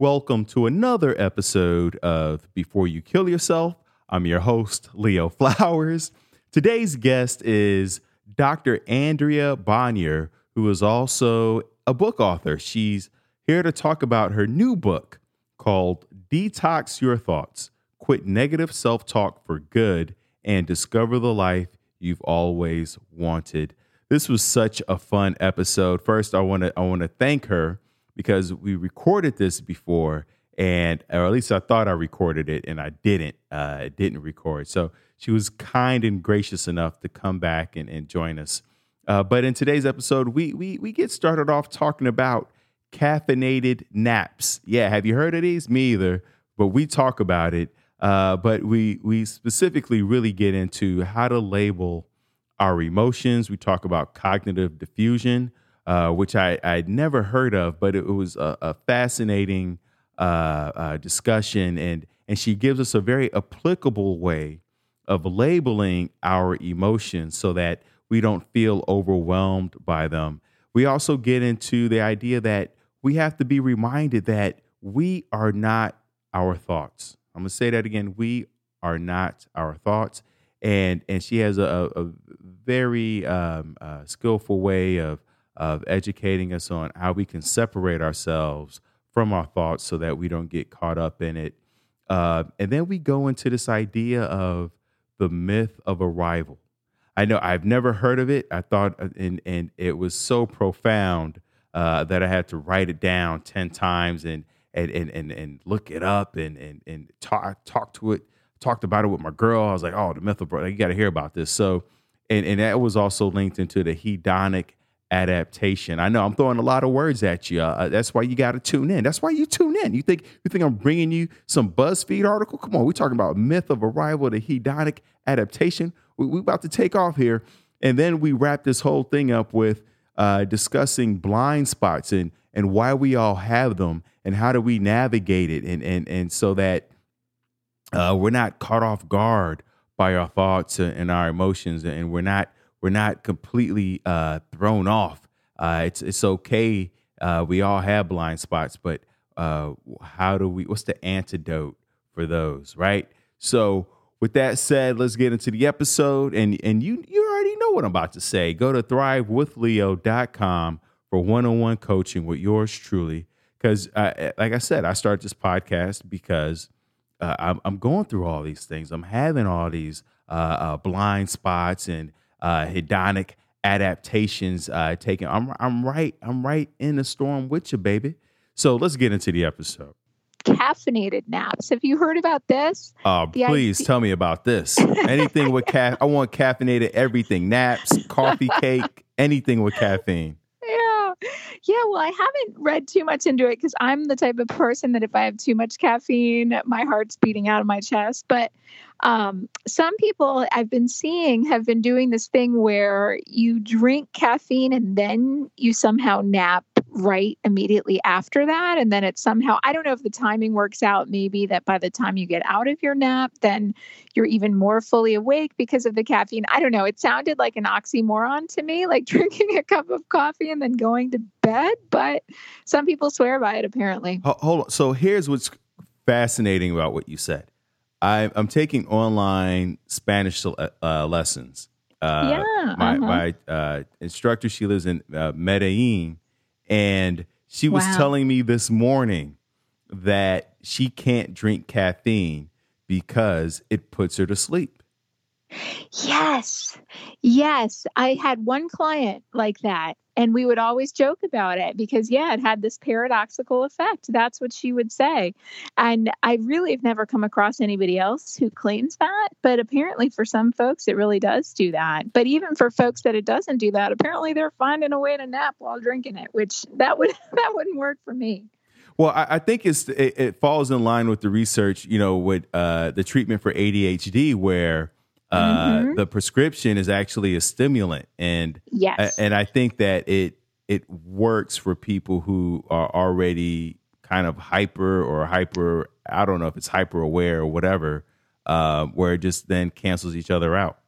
Welcome to another episode of Before You Kill Yourself. I'm your host, Leo Flowers. Today's guest is Dr. Andrea Bonior, who is also a book author. She's here to talk about her new book called Detox Your Thoughts Quit Negative Self Talk for Good and Discover the Life You've Always Wanted. This was such a fun episode. First, I want to I want to thank her because we recorded this before and or at least I thought I recorded it and I didn't uh didn't record. So she was kind and gracious enough to come back and, and join us. Uh, but in today's episode, we we we get started off talking about caffeinated naps. Yeah, have you heard of these? Me either, but we talk about it. Uh, but we we specifically really get into how to label our emotions. We talk about cognitive defusion uh, which I I'd never heard of, but it was a, a fascinating uh, uh, discussion, and and she gives us a very applicable way of labeling our emotions so that we don't feel overwhelmed by them. We also get into the idea that we have to be reminded that we are not our thoughts. I'm gonna say that again. We are not our thoughts, and and she has a, a very um, uh, skillful way of of educating us on how we can separate ourselves from our thoughts so that we don't get caught up in it. Uh, and then we go into this idea of the myth of arrival. I know I've never heard of it. I thought, uh, and, and it was so profound uh, that I had to write it down 10 times and, and, and, and, and look it up and, and, and talk, talk to it, talked about it with my girl. I was like, oh, the myth of, you got to hear about this. So, and, and that was also linked into the hedonic adaptation. I know I'm throwing a lot of words at you. Uh, that's why you got to tune in. That's why you tune in. You think you think I'm bringing you some BuzzFeed article? Come on, we're talking about myth of arrival, the hedonic adaptation. We, we're about to take off here, and then we wrap this whole thing up with uh, discussing blind spots and and why we all have them and how do we navigate it and and and so that uh, we're not caught off guard by our thoughts and our emotions and we're not we're not completely uh, thrown off. Uh, it's it's okay. Uh, we all have blind spots, but uh, how do we? What's the antidote for those? Right. So with that said, let's get into the episode. And and you you already know what I'm about to say. Go to thrivewithleo.com for one-on-one coaching with yours truly. Because uh, like I said, I started this podcast because uh, I'm, I'm, going through all these things. I'm having all these blind spots and uh, hedonic adaptations uh, taken. I'm I'm right. I'm right in the storm with you, baby. So let's get into the episode. Caffeinated naps. Have you heard about this? Uh, please idea- tell me about this. Anything with caffeine. I want caffeinated everything. Naps, coffee cake, anything with caffeine. Yeah. Yeah. Well, I haven't read too much into it because I'm the type of person that if I have too much caffeine, my heart's beating out of my chest. But um, some people I've been seeing have been doing this thing where you drink caffeine and then you somehow nap right immediately after that. And then it's somehow, I don't know if the timing works out, maybe that by the time you get out of your nap, then you're even more fully awake because of the caffeine. I don't know. It sounded like an oxymoron to me, like drinking a cup of coffee and then going to bed. But some people swear by it, apparently. Hold on. So here's what's fascinating about what you said I, am taking online Spanish uh, lessons. Uh, yeah, my, uh-huh. my uh, instructor, she lives in uh, Medellin, and she was wow. telling me this morning that she can't drink caffeine because it puts her to sleep. Yes. Yes. I had one client like that and we would always joke about it because yeah it had this paradoxical effect. That's what she would say. And i really have never come across anybody else who claims that but apparently for some folks it really does do that. But even for folks that it doesn't do that apparently they're finding a way to nap while drinking it which that would that wouldn't work for me. Well, I, I think it's it, it, falls in line with the research, you know, with uh, the treatment for ADHD, where uh, mm-hmm. the prescription is actually a stimulant, and yes, and I think that it it works for people who are already kind of hyper or hyper. I don't know if it's hyper aware or whatever, uh, where it just then cancels each other out.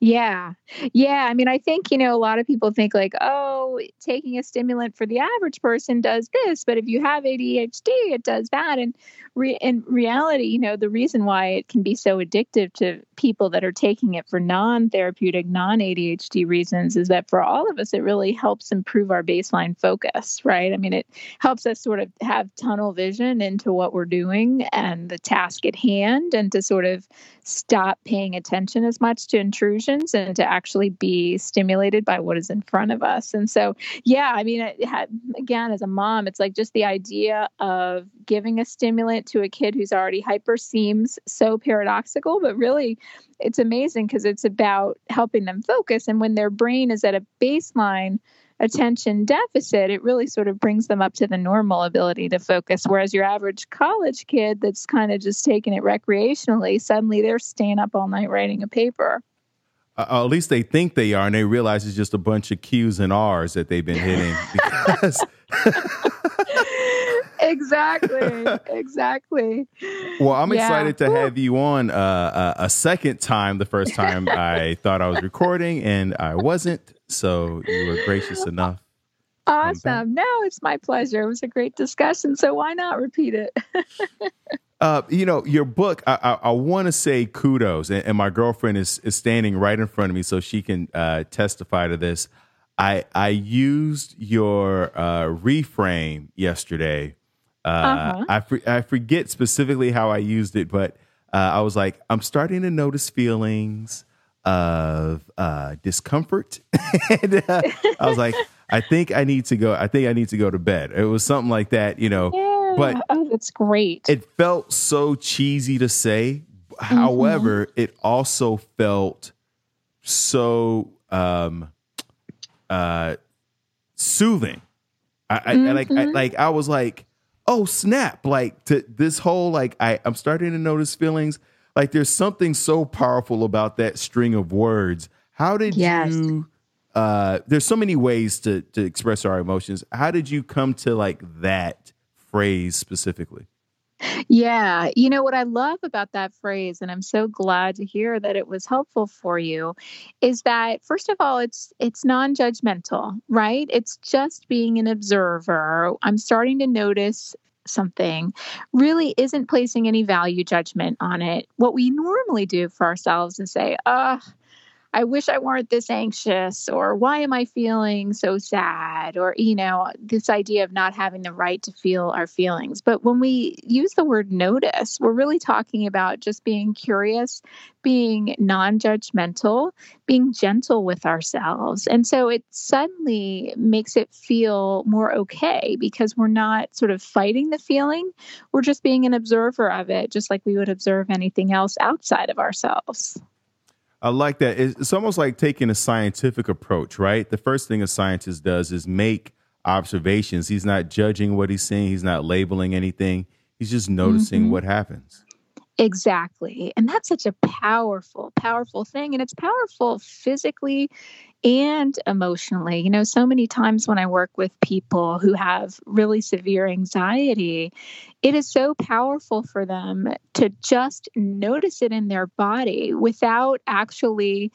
Yeah. Yeah. I mean, I think, you know, a lot of people think like, oh, taking a stimulant for the average person does this, but if you have ADHD, it does that. And re- in reality, you know, the reason why it can be so addictive to people that are taking it for non therapeutic, non ADHD reasons is that for all of us, it really helps improve our baseline focus, right? I mean, it helps us sort of have tunnel vision into what we're doing and the task at hand and to sort of stop paying attention as much to intrusions and to actually be stimulated by what is in front of us. And so, yeah, I mean, had, again, as a mom, it's like just the idea of giving a stimulant to a kid who's already hyper seems so paradoxical, but really it's amazing because it's about helping them focus. And when their brain is at a baseline, attention deficit, it really sort of brings them up to the normal ability to focus. Whereas your average college kid that's kind of just taking it recreationally, suddenly they're staying up all night writing a paper. Uh, at least they think they are, and they realize it's just a bunch of Q's and R's that they've been hitting. Because exactly, exactly. Well, I'm yeah. excited to have you on uh, a second time. The first time I thought I was recording, and I wasn't. So you were gracious enough. Awesome. No, it's my pleasure. It was a great discussion. So why not repeat it? uh, you know, your book, I, I, I want to say kudos, and, and, my girlfriend is, is standing right in front of me so she can uh, testify to this. I, I used your uh, reframe yesterday. Uh, uh-huh. I, I forget specifically how I used it, but uh, I was like, I'm starting to notice feelings of uh, discomfort. and, uh, I was like, I think I need to go. I think I need to go to bed. It was something like that, you know. Yeah. But oh, that's great. It felt so cheesy to say. Mm-hmm. However, it also felt so um, uh, soothing. I, I mm-hmm. like, I, like I was like, oh snap! Like to this whole like I I'm starting to notice feelings like there's something so powerful about that string of words. How did yes. you uh there's so many ways to to express our emotions. How did you come to like that phrase specifically? Yeah, you know what I love about that phrase and I'm so glad to hear that it was helpful for you is that first of all it's it's non-judgmental, right? It's just being an observer. I'm starting to notice something really isn't placing any value judgment on it. What we normally do for ourselves is say, "Ah, oh, I wish I weren't this anxious, or why am I feeling so sad, or, you know, this idea of not having the right to feel our feelings. But when we use the word notice, we're really talking about just being curious, being non judgmental, being gentle with ourselves. And so it suddenly makes it feel more okay because we're not sort of fighting the feeling. We're just being an observer of it, just like we would observe anything else outside of ourselves. I like that. It's almost like taking a scientific approach, right? The first thing a scientist does is make observations. He's not judging what he's seeing, he's not labeling anything, he's just noticing mm-hmm. what happens. Exactly. And that's such a powerful, powerful thing. And it's powerful physically and emotionally. You know, so many times when I work with people who have really severe anxiety, it is so powerful for them to just notice it in their body without actually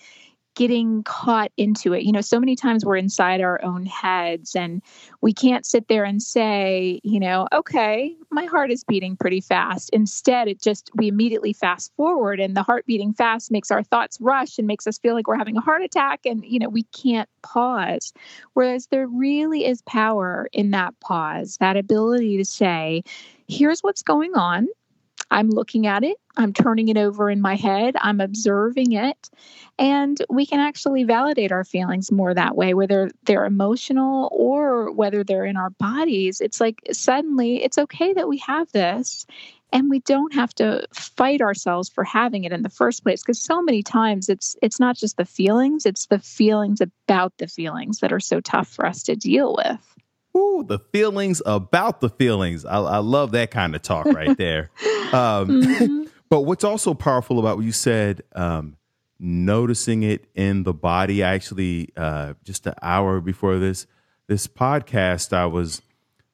getting caught into it. You know, so many times we're inside our own heads and we can't sit there and say, you know, okay, my heart is beating pretty fast. Instead, it just, we immediately fast forward and the heart beating fast makes our thoughts rush and makes us feel like we're having a heart attack. And, you know, we can't pause. Whereas there really is power in that pause, that ability to say, here's what's going on. I'm looking at it, I'm turning it over in my head, I'm observing it, and we can actually validate our feelings more that way, whether they're emotional or whether they're in our bodies. It's like suddenly it's okay that we have this. And we don't have to fight ourselves for having it in the first place because so many times it's it's not just the feelings, it's the feelings about the feelings that are so tough for us to deal with. Ooh, the feelings about the feelings. I, I love that kind of talk right there. Um, mm-hmm. But what's also powerful about what you said, um, noticing it in the body. I actually, uh, just an hour before this this podcast, I was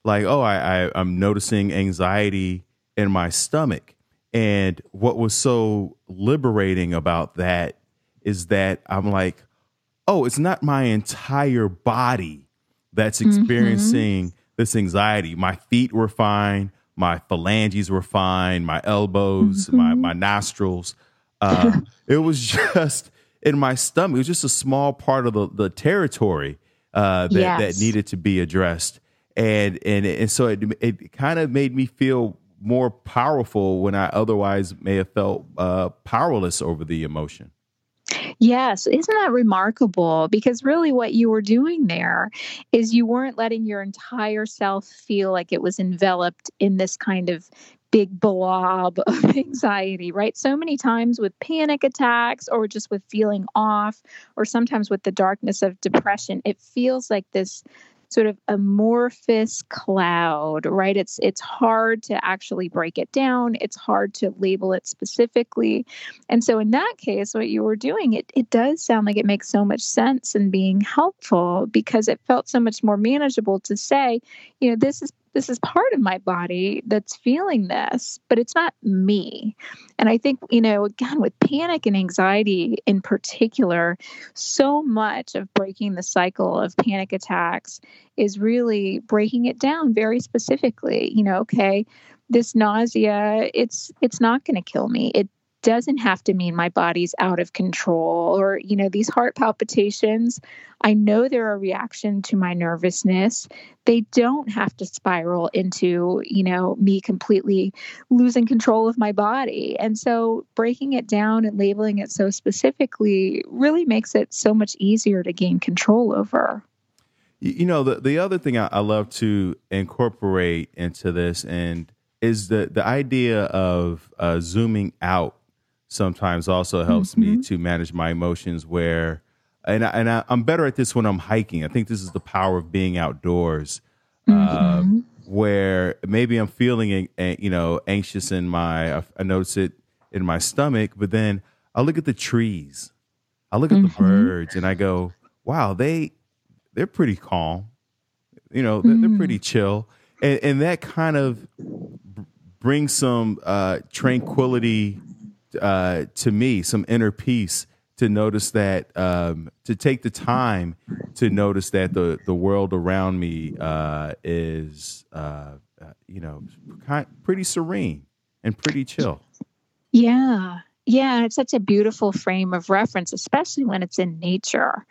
like, oh, I, I I'm noticing anxiety in my stomach, and what was so liberating about that is that I'm like, oh, it's not my entire body that's mm-hmm. experiencing mm-hmm. this anxiety. My feet were fine, my phalanges were fine, my elbows, mm-hmm. my my nostrils. Uh, it was just in my stomach. It was just a small part of the, the territory uh, that, yes. that needed to be addressed. And and and so it it kind of made me feel more powerful when I otherwise may have felt uh, powerless over the emotion. Yes, isn't that remarkable? Because really, what you were doing there is you weren't letting your entire self feel like it was enveloped in this kind of big blob of anxiety, right? So many times with panic attacks or just with feeling off, or sometimes with the darkness of depression, it feels like this sort of amorphous cloud right? It's it's hard to actually break it down. It's hard to label it specifically. And so in that case what you were doing it it does sound like it makes so much sense and being helpful because it felt so much more manageable to say you know this is this is part of my body that's feeling this, but it's not me. And I think, you know, again, with panic and anxiety in particular, so much of breaking the cycle of panic attacks is really breaking it down very specifically. You know, okay, this nausea, it's it's not going to kill me. It doesn't have to mean my body's out of control or you know these heart palpitations. I know they're a reaction to my nervousness. They don't have to spiral into you know me completely losing control of my body. And so breaking it down and labeling it so specifically really makes it so much easier to gain control over. You know the, the other thing I, I love to incorporate into this and is the the idea of uh, zooming out sometimes also helps mm-hmm. me to manage my emotions where and I, and I, am better at this when I'm hiking. I think this is the power of being outdoors, mm-hmm. uh, where maybe I'm feeling you know anxious in my I notice it in my stomach, but then I look at the trees, I look at mm-hmm. the birds, and I go, wow, they they're pretty calm, you know, they're, they're pretty mm. chill, and, and that kind of brings some uh, tranquility uh, to me some inner peace to notice that um, to take the time to notice that the the world around me uh, is uh, uh you know pretty serene and pretty chill. Yeah, yeah, it's such a beautiful frame of reference, especially when it's in nature,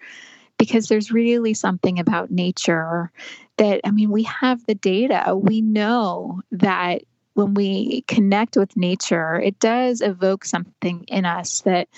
because there's really something about nature that I mean, we have the data. We know that when we connect with nature, it does evoke something in us that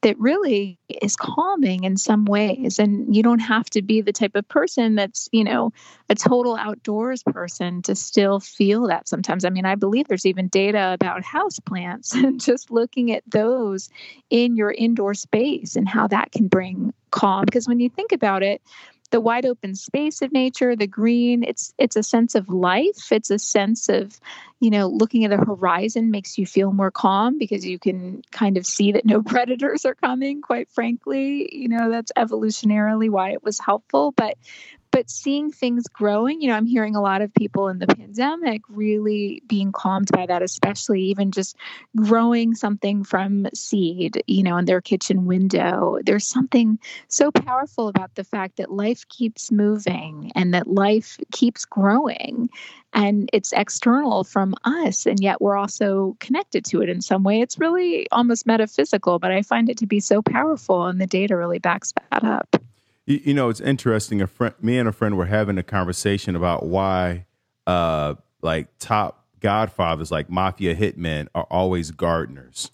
that really is calming in some ways. And you don't have to be the type of person that's you know a total outdoors person to still feel that sometimes. I mean i believe there's even data about house plants and just looking at those in your indoor space and how that can bring calm. Because when you think about it the wide open space of nature the green it's it's a sense of life. It's a sense of you know looking at the horizon makes you feel more calm because you can kind of see that no predators are coming quite frankly. You know that's evolutionarily why it was helpful. But but seeing things growing, you know, I'm hearing a lot of people in the pandemic really being calmed by that, especially even just growing something from seed, you know, in their kitchen window. There's something so powerful about the fact that life keeps moving and that life keeps growing and it's external from us and yet we're also connected to it in some way it's really almost metaphysical but i find it to be so powerful and the data really backs that up you, you know, it's interesting. A friend, me and a friend were having a conversation about why, uh, like top Godfathers, like mafia hitmen, are always gardeners.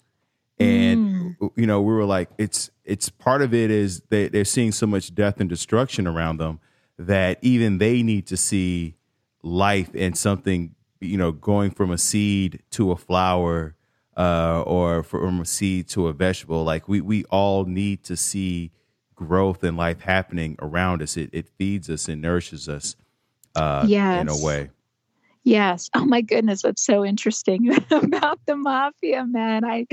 And mm. you know, we were like, it's it's part of it is they they're seeing so much death and destruction around them that even they need to see life and something, you know, going from a seed to a flower, uh, or from a seed to a vegetable. Like we we all need to see growth and life happening around us. It, it feeds us and nourishes us uh, yes. in a way. Yes. Oh my goodness, that's so interesting about the mafia, man. I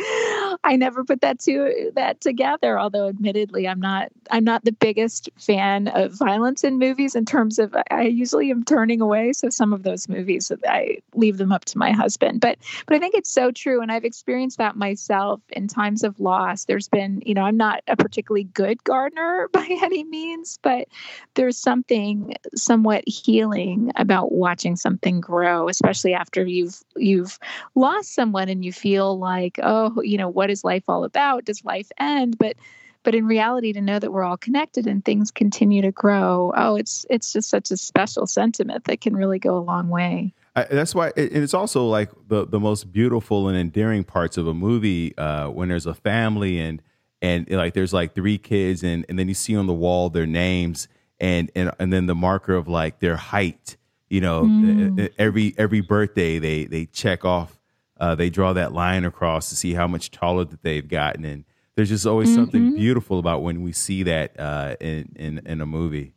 I never put that to that together. Although, admittedly, I'm not I'm not the biggest fan of violence in movies. In terms of, I usually am turning away. So some of those movies, I leave them up to my husband. But but I think it's so true, and I've experienced that myself in times of loss. There's been, you know, I'm not a particularly good gardener by any means, but there's something somewhat healing about watching something grow especially after you've you've lost someone and you feel like oh you know what is life all about? Does life end? But but in reality to know that we're all connected and things continue to grow oh it's it's just such a special sentiment that can really go a long way. I, that's why and it's also like the the most beautiful and endearing parts of a movie uh, when there's a family and and like there's like three kids and and then you see on the wall their names and and and then the marker of like their height you know, mm. every every birthday they they check off, uh, they draw that line across to see how much taller that they've gotten, and there's just always mm-hmm. something beautiful about when we see that uh, in in in a movie.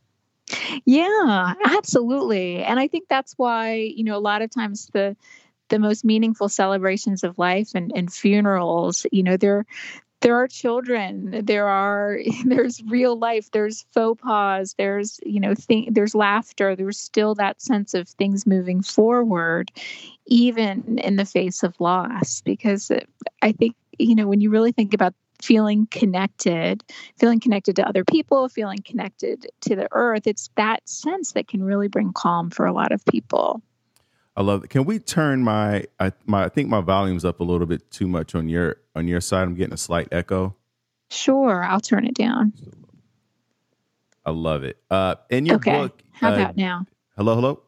Yeah, absolutely, and I think that's why you know a lot of times the the most meaningful celebrations of life and, and funerals you know they're there are children there are there's real life there's faux pas there's you know th- there's laughter there's still that sense of things moving forward even in the face of loss because uh, i think you know when you really think about feeling connected feeling connected to other people feeling connected to the earth it's that sense that can really bring calm for a lot of people I love it. Can we turn my I my I think my volume's up a little bit too much on your on your side. I'm getting a slight echo. Sure, I'll turn it down. I love it. Uh in your okay. book How uh, about now? Hello, hello.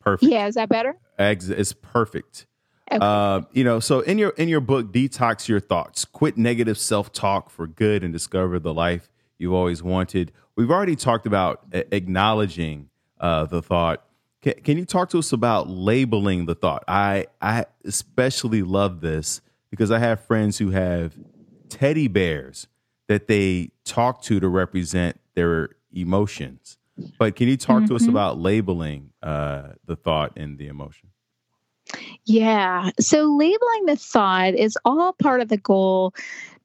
Perfect. Yeah, is that better? It's perfect. Okay. Uh, you know, so in your in your book, detox your thoughts, quit negative self talk for good, and discover the life you've always wanted. We've already talked about acknowledging uh, the thought can, can you talk to us about labeling the thought? I I especially love this because I have friends who have teddy bears that they talk to to represent their emotions. But can you talk mm-hmm. to us mm-hmm. about labeling uh, the thought and the emotion? Yeah. So labeling the thought is all part of the goal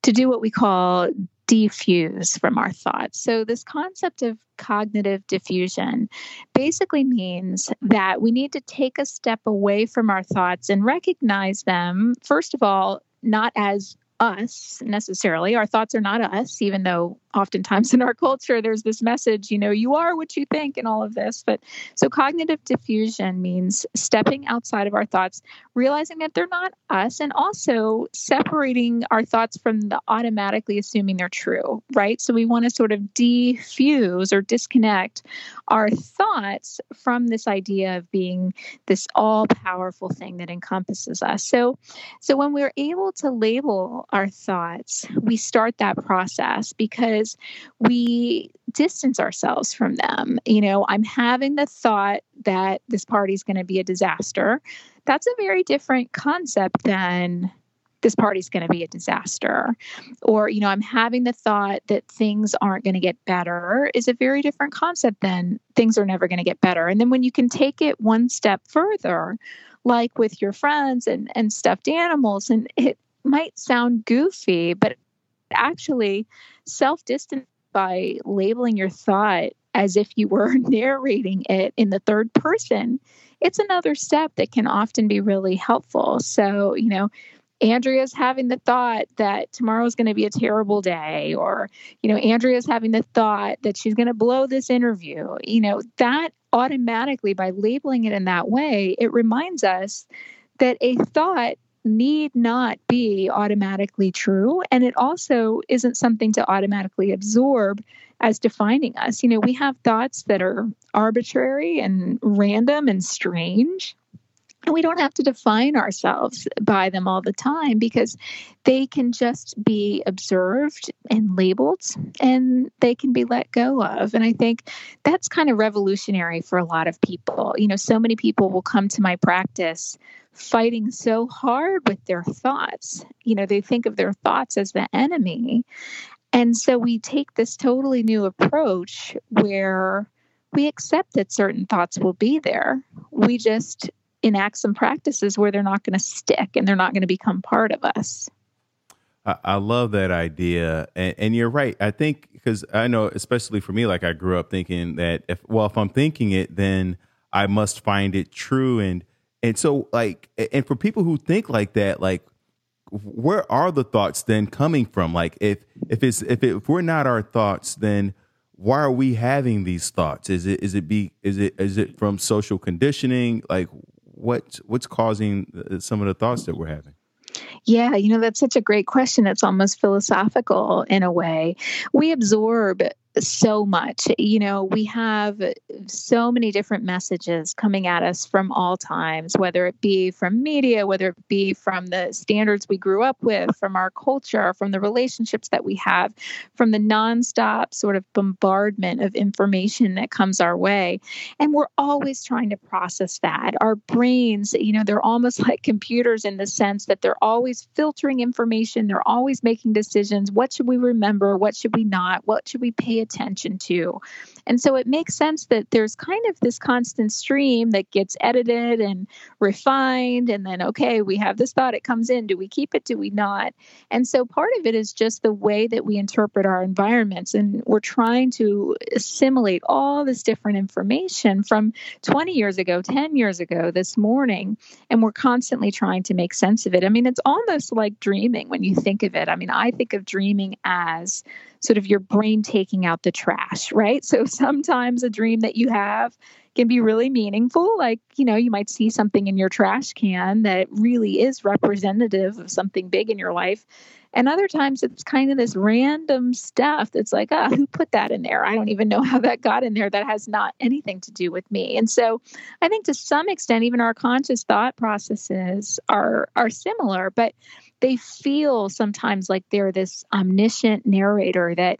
to do what we call defuse from our thoughts. So, this concept of cognitive defusion basically means that we need to take a step away from our thoughts and recognize them, first of all, not as us necessarily. Our thoughts are not us, even though oftentimes in our culture there's this message, you know, you are what you think and all of this. But so cognitive defusion means stepping outside of our thoughts, realizing that they're not us, and also separating our thoughts from the automatically assuming they're true, right? So we want to sort of defuse or disconnect our thoughts from this idea of being this all powerful thing that encompasses us. So so when we're able to label our thoughts, we start that process because we distance ourselves from them. You know, I'm having the thought that this party is going to be a disaster. That's a very different concept than this party's going to be a disaster. Or, you know, I'm having the thought that things aren't going to get better is a very different concept than things are never going to get better. And then when you can take it one step further, like with your friends and, and stuffed animals, and it might sound goofy, but actually self distance by labeling your thought as if you were narrating it in the third person, it's another step that can often be really helpful. So, you know, Andrea's having the thought that tomorrow's going to be a terrible day, or, you know, Andrea's having the thought that she's going to blow this interview. You know, that automatically, by labeling it in that way, it reminds us that a thought need not be automatically true. And it also isn't something to automatically absorb as defining us. You know, we have thoughts that are arbitrary and random and strange. And we don't have to define ourselves by them all the time because they can just be observed and labeled and they can be let go of. And I think that's kind of revolutionary for a lot of people. You know, so many people will come to my practice fighting so hard with their thoughts. You know, they think of their thoughts as the enemy. And so we take this totally new approach where we accept that certain thoughts will be there. We just enact some practices where they're not going to stick and they're not going to become part of us. I, love that idea, and, and you're right. I think because I know, especially for me, like I grew up thinking that if well, if I'm thinking it, then I must find it true, and and so like, and for people who think like that, like where are the thoughts then coming from? Like if if it's if, it, if we're not our thoughts, then why are we having these thoughts? Is it is it be is it is it from social conditioning? Like what what's causing uh, some of the thoughts that we're having? Yeah, you know, that's such a great question. It's almost philosophical in a way. We absorb so much. You know, we have so many different messages coming at us from all times, whether it be from media, whether it be from the standards we grew up with, from our culture, from the relationships that we have, from the nonstop sort of bombardment of information that comes our way. And we're always trying to process that. Our brains, you know, they're almost like computers in the sense that they're always filtering information, they're always making decisions. What should we remember? What should we not? What should we pay attention to. And so it makes sense that there's kind of this constant stream that gets edited and refined. And then, okay, we have this thought, it comes in. Do we keep it? Do we not? And so part of it is just the way that we interpret our environments. And we're trying to assimilate all this different information from 20 years ago, 10 years ago, this morning. And we're constantly trying to make sense of it. I mean, it's almost like dreaming when you think of it. I mean, I think of dreaming as sort of your brain taking out the trash, right? So sometimes a dream that you have can be really meaningful. Like, you know, you might see something in your trash can that really is representative of something big in your life. And other times it's kind of this random stuff that's like, ah, oh, who put that in there? I don't even know how that got in there. That has not anything to do with me. And so I think to some extent, even our conscious thought processes are are similar, but they feel sometimes like they're this omniscient narrator that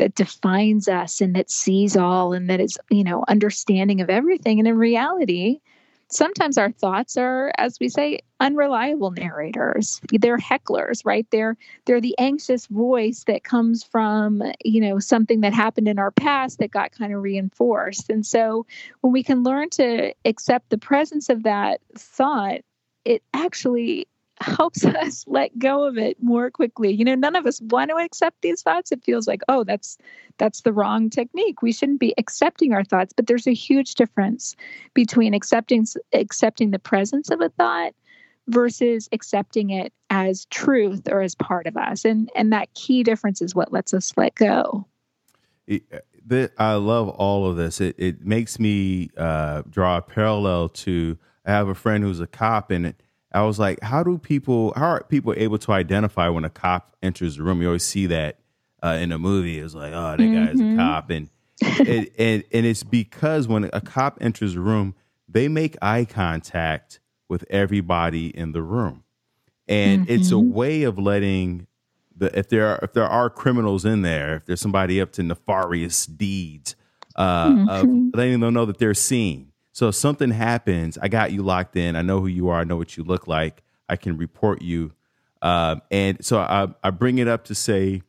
that defines us and that sees all and that is you know understanding of everything. And in reality sometimes our thoughts are as we say unreliable narrators. They're hecklers right? They're they're the anxious voice that comes from you know something that happened in our past that got kind of reinforced. And so when we can learn to accept the presence of that thought it actually helps us let go of it more quickly. You know, none of us want to accept these thoughts. It feels like, oh, that's that's the wrong technique. We shouldn't be accepting our thoughts, but there's a huge difference between accepting accepting the presence of a thought versus accepting it as truth or as part of us. And and that key difference is what lets us let go. It, the, I love all of this. It it makes me uh, draw a parallel to I have a friend who's a cop and it, I was like, how do people, how are people able to identify when a cop enters the room? You always see that uh, in a movie. It's like, oh, that mm-hmm. guy's a mm-hmm. cop. And, and, and, and it's because when a cop enters the room, they make eye contact with everybody in the room. And mm-hmm. it's a mm-hmm. way of letting the, if there are, if there are criminals in there, if there's somebody up to nefarious deeds, uh, mm-hmm. of letting them know that they're seen so if something happens, I got you locked in. I know who you are. I know what you look like. I can report you. Uh, and so I, I bring it up to say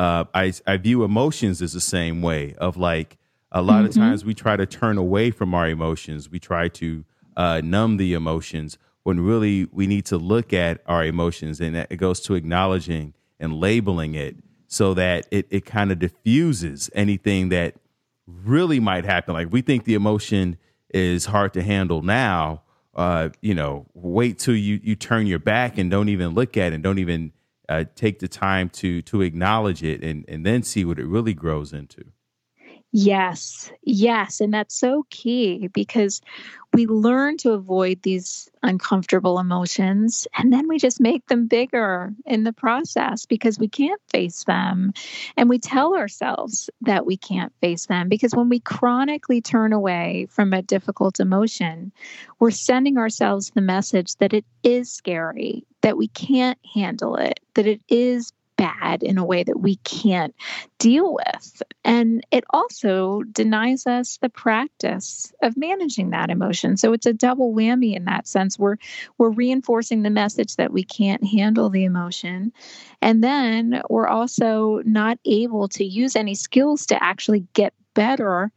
uh, I, I view emotions as the same way of like a lot mm-hmm. of times we try to turn away from our emotions. We try to uh, numb the emotions when really we need to look at our emotions. And it goes to acknowledging and labeling it so that it, it kind of diffuses anything that really might happen. Like we think the emotion – is hard to handle now, uh, you know, wait till you you turn your back and don't even look at it and don't even uh, take the time to to acknowledge it and and then see what it really grows into. Yes, yes. And that's so key because we learn to avoid these uncomfortable emotions and then we just make them bigger in the process because we can't face them. And we tell ourselves that we can't face them because when we chronically turn away from a difficult emotion, we're sending ourselves the message that it is scary, that we can't handle it, that it is bad in a way that we can't deal with. And it also denies us the practice of managing that emotion. So it's a double whammy in that sense. We're we're reinforcing the message that we can't handle the emotion. And then we're also not able to use any skills to actually get better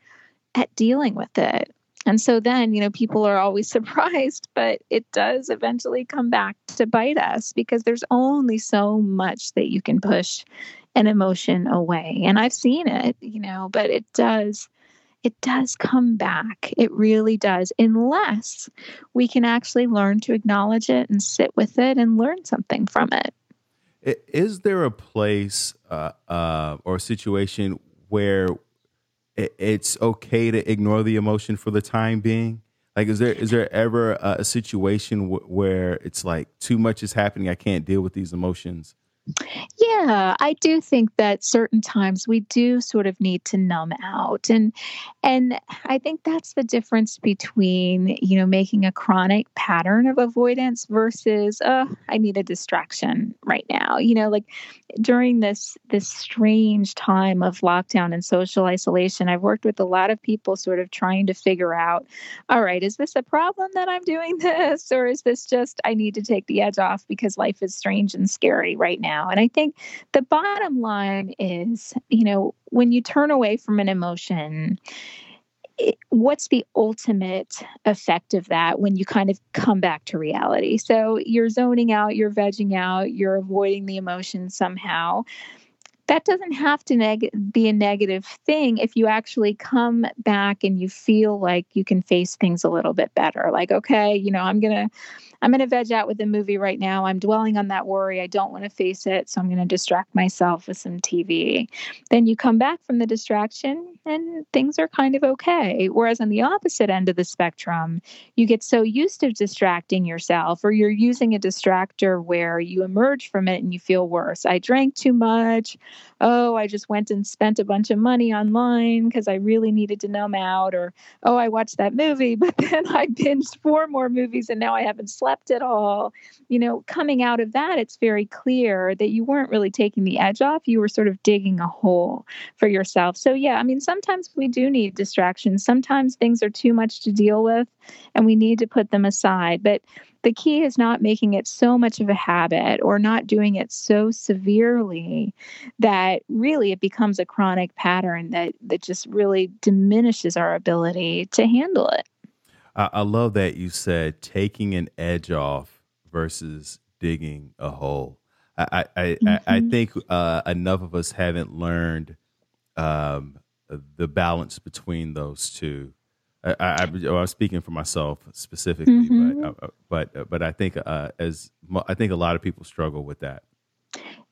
at dealing with it. And so then, you know, people are always surprised, but it does eventually come back to bite us because there's only so much that you can push an emotion away. And I've seen it, you know, but it does it does come back. It really does, unless we can actually learn to acknowledge it and sit with it and learn something from it. Is there a place uh, uh, or a situation where it's okay to ignore the emotion for the time being? Like, is there is there ever a, situation where it's like too much is happening, I can't deal with these emotions, yeah, I do think that certain times we do sort of need to numb out. And and I think that's the difference between, you know, making a chronic pattern of avoidance versus uh I need a distraction right now. You know, like during this this strange time of lockdown and social isolation, I've worked with a lot of people sort of trying to figure out, all right, is this a problem that I'm doing this or is this just I need to take the edge off because life is strange and scary right now? Now. And I think the bottom line is, you know, when you turn away from an emotion, it, what's the ultimate effect of that when you kind of come back to reality? So you're zoning out, you're vegging out, you're avoiding the emotion somehow that doesn't have to neg- be a negative thing if you actually come back and you feel like you can face things a little bit better. Like okay you know i'm gonna i'm gonna veg out with the movie right now. I'm dwelling on that worry. I don't want to face it so i'm gonna distract myself with some tv then you come back from the distraction and things are kind of okay. Whereas on the opposite end of the spectrum you get so used to distracting yourself or you're using a distractor where you emerge from it and you feel worse. I drank too much oh, I just went and spent a bunch of money online because I really needed to numb out, or oh, I watched that movie, but then I binged four more movies and now I haven't slept at all. You know, coming out of that, it's very clear that you weren't really taking the edge off. You were sort of digging a hole for yourself. So, yeah, I mean, sometimes we do need distractions. Sometimes things are too much to deal with and we need to put them aside. But the key is not making it so much of a habit or not doing it so severely that really it becomes a chronic pattern that that just really diminishes our ability to handle it. I, I love that you said taking an edge off versus digging a hole. I I, mm-hmm. I, I, mm-hmm. think uh, enough of us haven't learned um, the balance between those two. I, I, am speaking for myself specifically, mm-hmm. but but but I think uh, as I think a lot of people struggle with that.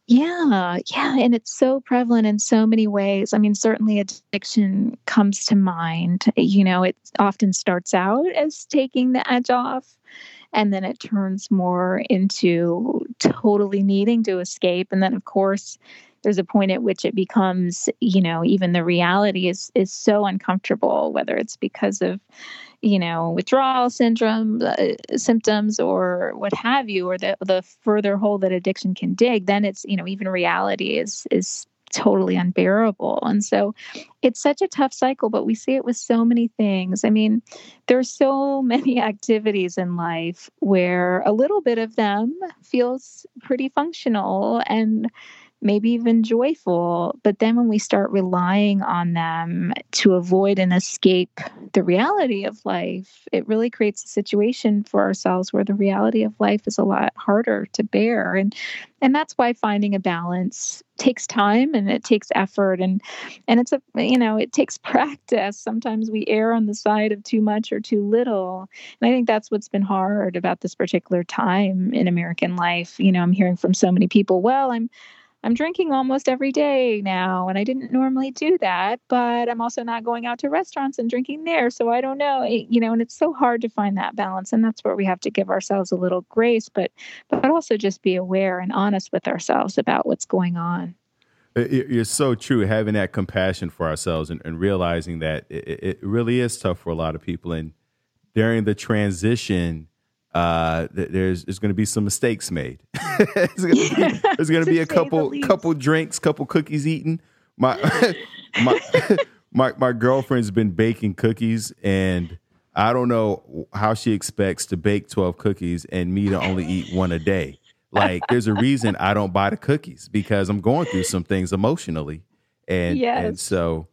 Yeah, yeah, and it's so prevalent in so many ways. I mean, certainly addiction comes to mind. You know, it often starts out as taking the edge off, and then it turns more into totally needing to escape. And then, of course, there's a point at which it becomes you know even the reality is is so uncomfortable whether it's because of you know withdrawal syndrome uh, symptoms or what have you or the the further hole that addiction can dig then it's you know even reality is is totally unbearable. And so it's such a tough cycle, but we see it with so many things. I mean, there's so many activities in life where a little bit of them feels pretty functional and maybe even joyful. But then when we start relying on them to avoid and escape the reality of life, it really creates a situation for ourselves where the reality of life is a lot harder to bear. And and that's why finding a balance takes time and it takes effort and and it's a you know it takes practice sometimes we err on the side of too much or too little and i think that's what's been hard about this particular time in american life you know i'm hearing from so many people well i'm I'm drinking almost every day now, and I didn't normally do that, but I'm also not going out to restaurants and drinking there. So I don't know, you know, and it's so hard to find that balance. And that's where we have to give ourselves a little grace, but, but also just be aware and honest with ourselves about what's going on. It's so true having that compassion for ourselves and, and realizing that it, it really is tough for a lot of people. And during the transition, uh, there's there's going to be some mistakes made. there's going to be a couple couple drinks, couple cookies eaten. My my my my girlfriend's been baking cookies, and I don't know how she expects to bake twelve cookies and me to only eat one a day. Like, there's a reason I don't buy the cookies because I'm going through some things emotionally, and yes. and so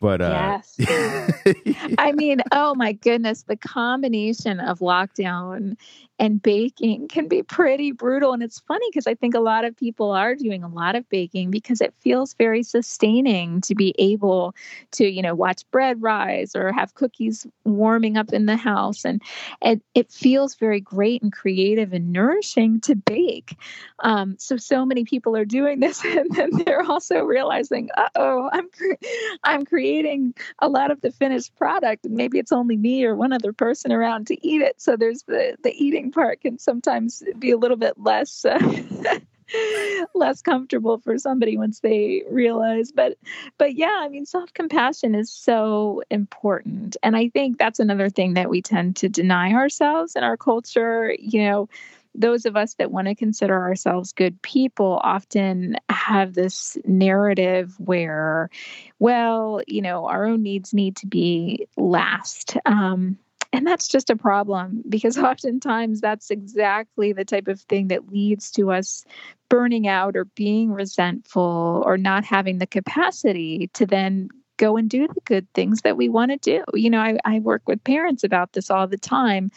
But uh, yes, I mean, oh my goodness, the combination of lockdown and baking can be pretty brutal. And it's funny because I think a lot of people are doing a lot of baking because it feels very sustaining to be able to, you know, watch bread rise or have cookies warming up in the house. And it, it feels very great and creative and nourishing to bake. Um, so, so many people are doing this and then they're also realizing, uh oh, I'm, cre- I'm creating a lot of the finished product and maybe it's only me or one other person around to eat it. So there's the, the eating part can sometimes be a little bit less uh, less comfortable for somebody once they realize but but yeah i mean self-compassion is so important and i think that's another thing that we tend to deny ourselves in our culture you know those of us that want to consider ourselves good people often have this narrative where, well, you know, our own needs need to be last. Um, and that's just a problem because oftentimes that's exactly the type of thing that leads to us burning out or being resentful or not having the capacity to then go and do the good things that we want to do. You know, I, I work with parents about this all the time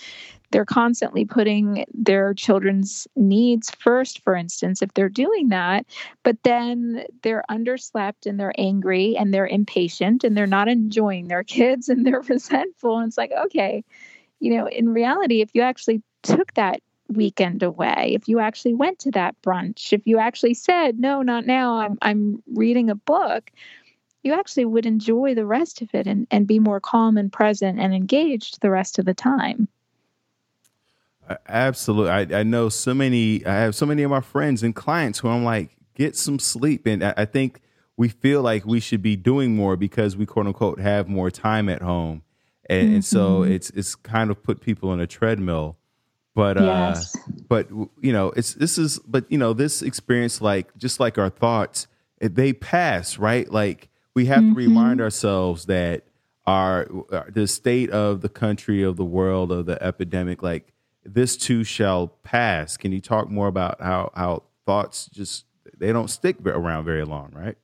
they're constantly putting their children's needs first, for instance, if they're doing that, but then they're underslept and they're angry and they're impatient and they're not enjoying their kids and they're resentful. And it's like, okay, you know, in reality, if you actually took that weekend away, if you actually went to that brunch, if you actually said, no, not now, I'm, I'm reading a book, you actually would enjoy the rest of it and, and be more calm and present and engaged the rest of the time. Absolutely. I, I know so many, I have so many of my friends and clients who I'm like, get some sleep. And I, I think we feel like we should be doing more because we quote unquote have more time at home. And, mm-hmm. and so mm-hmm. it's, it's kind of put people in a treadmill. But, uh, but, you know, it's, this is, but, you know, this experience, like, just like our thoughts, they pass, right? Like, we have mm-hmm. to remind ourselves that our, the state of the country, of the world, of the epidemic, like, this too shall pass. Can you talk more about how how thoughts just they don't stick around very long, right?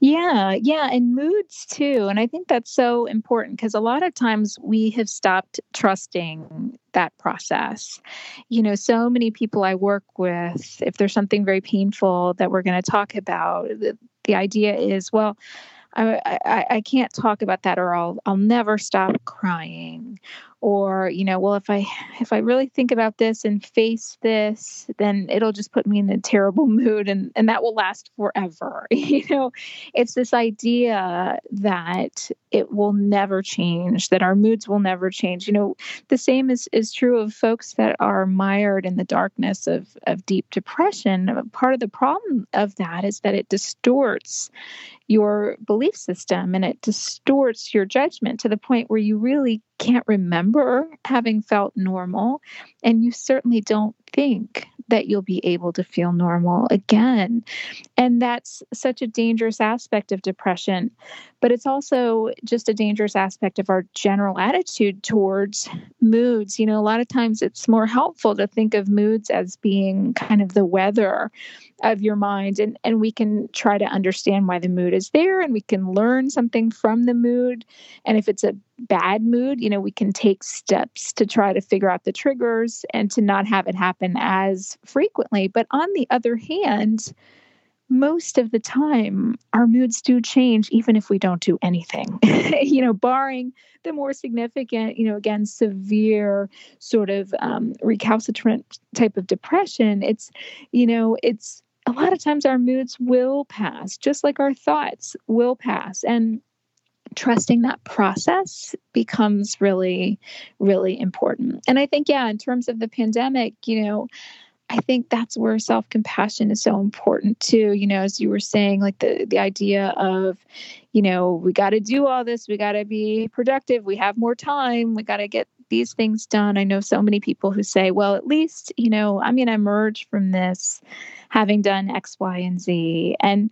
Yeah, yeah, and moods too. And I think that's so important because a lot of times we have stopped trusting that process. You know, so many people I work with, if there's something very painful that we're going to talk about, the, the idea is, well, I, I, I can't talk about that or I'll I'll never stop crying or you know well if i if i really think about this and face this then it'll just put me in a terrible mood and and that will last forever. You know it's this idea that it will never change that our moods will never change. You know the same is is true of folks that are mired in the darkness of of deep depression. Part of the problem of that is that it distorts your belief system and it distorts your judgment to the point where you really can't remember having felt normal, and you certainly don't think that you'll be able to feel normal again. And that's such a dangerous aspect of depression. But it's also just a dangerous aspect of our general attitude towards moods. You know, a lot of times it's more helpful to think of moods as being kind of the weather of your mind and and we can try to understand why the mood is there and we can learn something from the mood and if it's a bad mood you know we can take steps to try to figure out the triggers and to not have it happen as frequently but on the other hand most of the time our moods do change even if we don't do anything you know barring the more significant you know again severe sort of um, recalcitrant type of depression it's you know it's a lot of times our moods will pass, just like our thoughts will pass. And trusting that process becomes really, really important. And I think, yeah, in terms of the pandemic, you know, I think that's where self compassion is so important too. You know, as you were saying, like the the idea of, you know, we got to do all this, we got to be productive, we have more time, we got to get these things done. I know so many people who say, well, at least, you know, going to emerge from this having done X, Y, and Z. And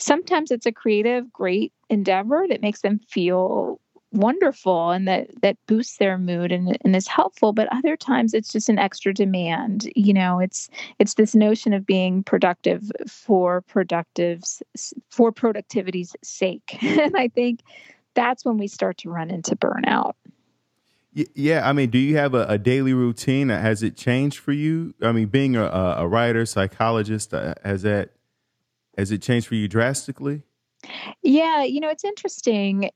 sometimes it's a creative, great endeavor that makes them feel wonderful and that that boosts their mood and, and is helpful but other times it's just an extra demand you know it's it's this notion of being productive for productive's for productivity's sake and i think that's when we start to run into burnout. Yeah, I mean, do you have a, a, daily routine? Has it changed for you? I mean, being a, a writer, psychologist, uh, has that has it changed for you drastically? Yeah, you know, it's interesting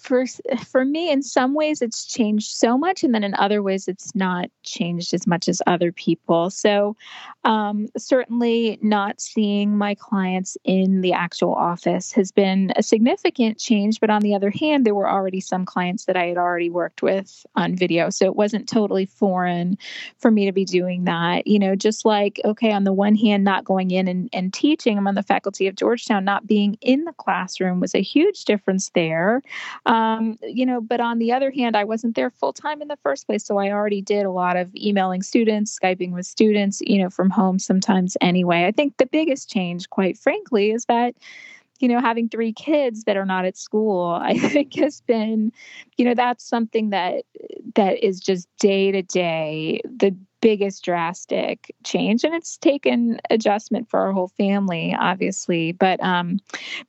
for for me in some ways it's changed so much and then in other ways it's not changed as much as other people. So um, certainly not seeing my clients in the actual office has been a significant change but on the other hand there were already some clients that i had already worked with on video. So it wasn't totally foreign for me to be doing that. You know just like okay on the one hand not going in and, and teaching i'm on the faculty of georgetown not being in the classroom was a huge difference there um, you know, but on the other hand, I wasn't there full time in the first place. So I already did a lot of emailing students, Skyping with students, you know, from home sometimes anyway. I think the biggest change, quite frankly, is that you know having three kids that are not at school i think has been you know that's something that that is just day to day the biggest drastic change and it's taken adjustment for our whole family obviously but um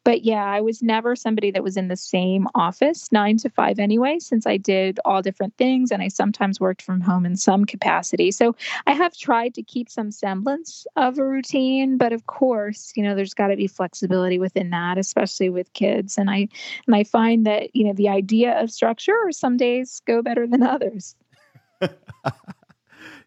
but yeah i was never somebody that was in the same office 9 to 5 anyway since i did all different things and i sometimes worked from home in some capacity. So i have tried to keep some semblance of a routine but of course you know there's got to be flexibility within that especially with kids and i and i find that you know the idea of structure some days go better than others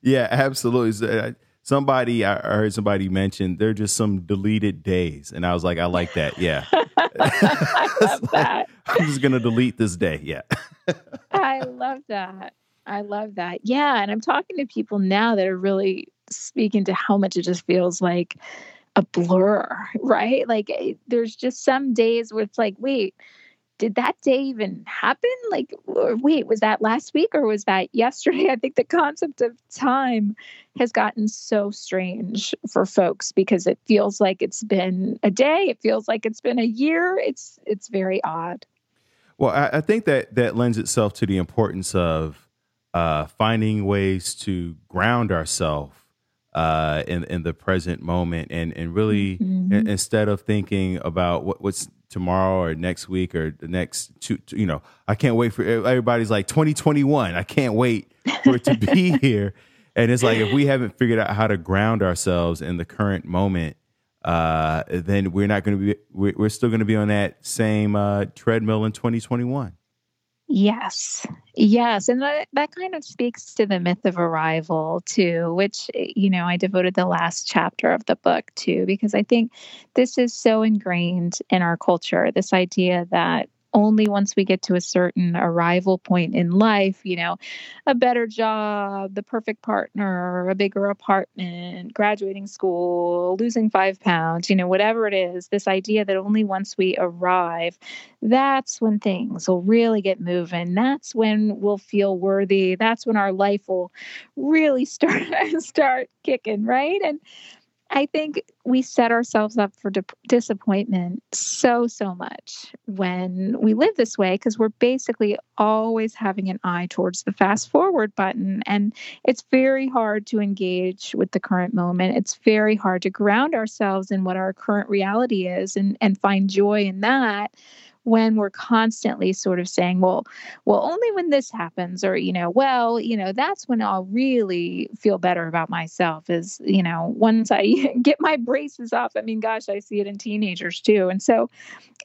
yeah, absolutely. Uh, somebody I heard somebody mention they're just some deleted days, and I was like, I like that. Yeah, I love that. I'm just gonna delete this day. Yeah, I love that. I love that. Yeah, and I'm talking to people now that are really speaking to how much it just feels like a blur, right? Like eh, there's just some days where it's like, wait, did that day even happen? Like, wait, was that last week or was that yesterday? I think the concept of time has gotten so strange for folks because it feels like it's been a day. It feels like it's been a year. It's it's very odd. Well, I, I think that that lends itself to the importance of uh, finding ways to ground ourselves uh, in in the present moment, and and really mm-hmm. instead of thinking about what, what's tomorrow or next week or the next two, you know, I can't wait for everybody's like 2021. I can't wait for it to be here. And it's like if we haven't figured out how to ground ourselves in the current moment, uh, then we're not going to be. We're, still going to be on that same uh, treadmill in 2021. Yes. Yes. And that, that kind of speaks to the myth of arrival, too, which, you know, I devoted the last chapter of the book to because I think this is so ingrained in our culture this idea that only once we get to a certain arrival point in life, you know, a better job, the perfect partner, a bigger apartment, graduating school, losing five pounds, you know, whatever it is, this idea that only once we arrive, that's when things will really get moving. That's when we'll feel worthy. That's when our life will really start start kicking, right? And I think we set ourselves up for di- disappointment so, so much when we live this way because we're basically always having an eye towards the fast forward button. And it's very hard to engage with the current moment. It's very hard to ground ourselves in what our current reality is and, and find joy in that when we're constantly sort of saying, well, well, only when this happens, or, you know, well, you know, that's when I'll really feel better about myself is, you know, once I get my braces off. I mean, gosh, I see it in teenagers too. And so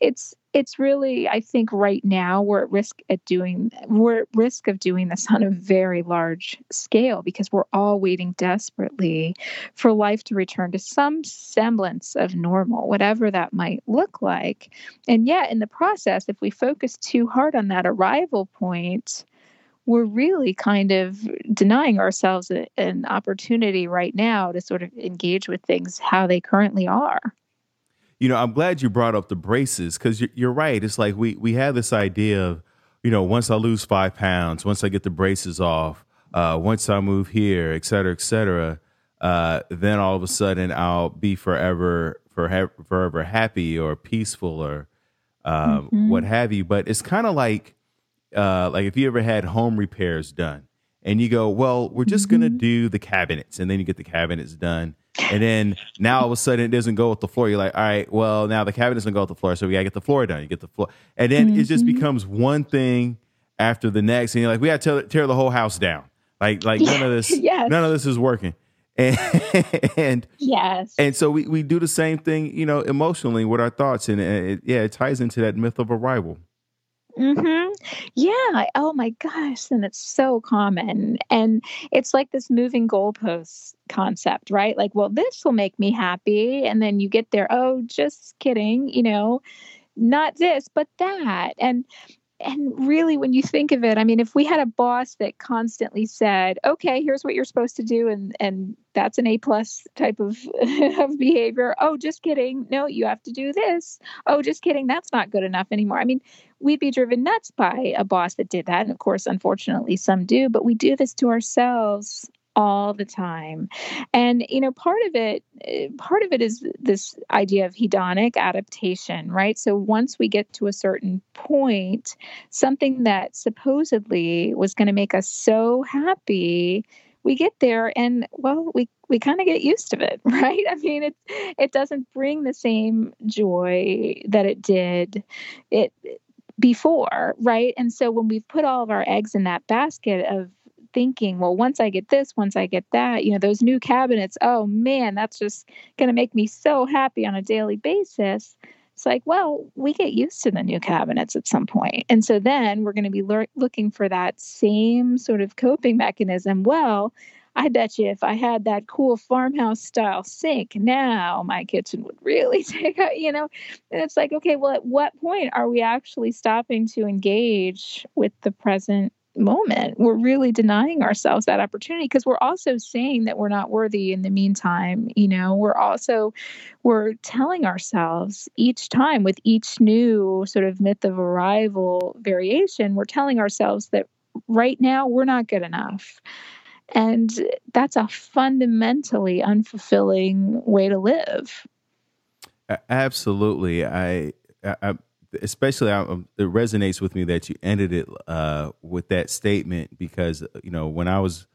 it's it's really i think right now we're at risk at doing we're at risk of doing this on a very large scale because we're all waiting desperately for life to return to some semblance of normal whatever that might look like. And yet in the process if we focus too hard on that arrival point we're really kind of denying ourselves an opportunity right now to sort of engage with things how they currently are you know, I'm glad you brought up the braces because you're, you're, right. It's like we we have this idea of, you know, once I lose five pounds, once I get the braces off, uh, once I move here, et cetera, et cetera, uh, then all of a sudden I'll be forever for forever happy or peaceful or um, mm-hmm. what have you. But it's kind of like uh, like if you ever had home repairs done and you go, well, we're just mm-hmm. going to do the cabinets. And then you get the cabinets done. And then now all of a sudden it doesn't go with the floor. You're like, all right, well, now the cabinets doesn't go with the floor. So we got to get the floor done. You get the floor. And then mm-hmm. it just mm-hmm. becomes one thing after the next. And you're like, we got to tear, tear the whole house down. Like, like none of this, yes. none of this is working. And, and yes, and so we, we do the same thing, you know, emotionally with our thoughts, and it, yeah, it ties into that myth of arrival. Mm-hmm. Yeah. Oh my gosh. And it's so common. And it's like this moving goalposts concept, right? Like, well, this will make me happy. And then you get there, oh, just kidding, you know, not this, but that. And and really when you think of it i mean if we had a boss that constantly said okay here's what you're supposed to do and and that's an a plus type of, of behavior oh just kidding. No you have to do this. Oh just kidding. That's not good enough anymore. I mean we'd be driven nuts by a boss that did that and of course unfortunately some do but we do this to ourselves all the time. And you know part of it part of it is this idea of hedonic adaptation right? So once we get to a certain point something that supposedly was going to make us so happy we get there and well we we kind of get used to it right? I mean it it doesn't bring the same joy that it did it before right? And so when we've put all of our eggs in that basket of thinking, well, once I get this, once I get that, you know, those new cabinets, oh man, that's just going to make me so happy on a daily basis. It's like, well, we get used to the new cabinets at some point. And so then we're going to be le- looking for that same sort of coping mechanism. Well, I bet you if I had that cool farmhouse style sink, now my kitchen would really take out, you know. And it's like, okay, well, at what point are we actually stopping to engage with the present moment. We're really denying ourselves that opportunity because we're also saying that we're not worthy in the meantime you know? We're also we're telling ourselves each time with each new sort of myth of arrival variation we're telling ourselves that right now we're not good enough. And that's a fundamentally unfulfilling way to live. Absolutely. I, I especially I, um, it resonates with me that you ended it uh, with that statement because you know when I was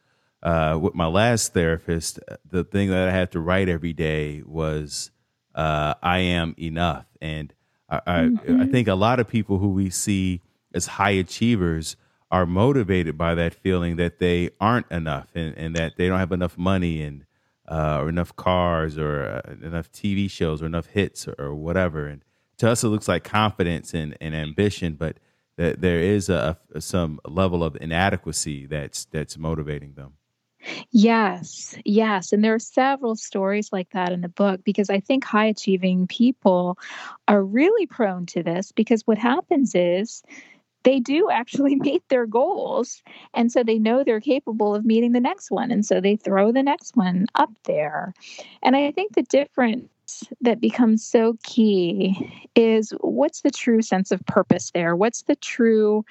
uh, with my last therapist, uh, the thing that I had to write every day was uh, "I am enough," and I, mm-hmm. I, I think a lot of people who we see as high achievers are motivated by that feeling that they aren't enough and, and that they don't have enough money and uh, or enough cars or uh, enough TV shows or enough hits or, or whatever and to us it looks like confidence and, and ambition, but that there is a, a, some level of inadequacy that's that's motivating them. Yes, yes. And there are several stories like that in the book because I think high achieving people are really prone to this because what happens is they do actually meet their goals. And so they know they're capable of meeting the next one. And so they throw the next one up there. And I think the difference that becomes so key is what's the true sense of purpose there? What's the true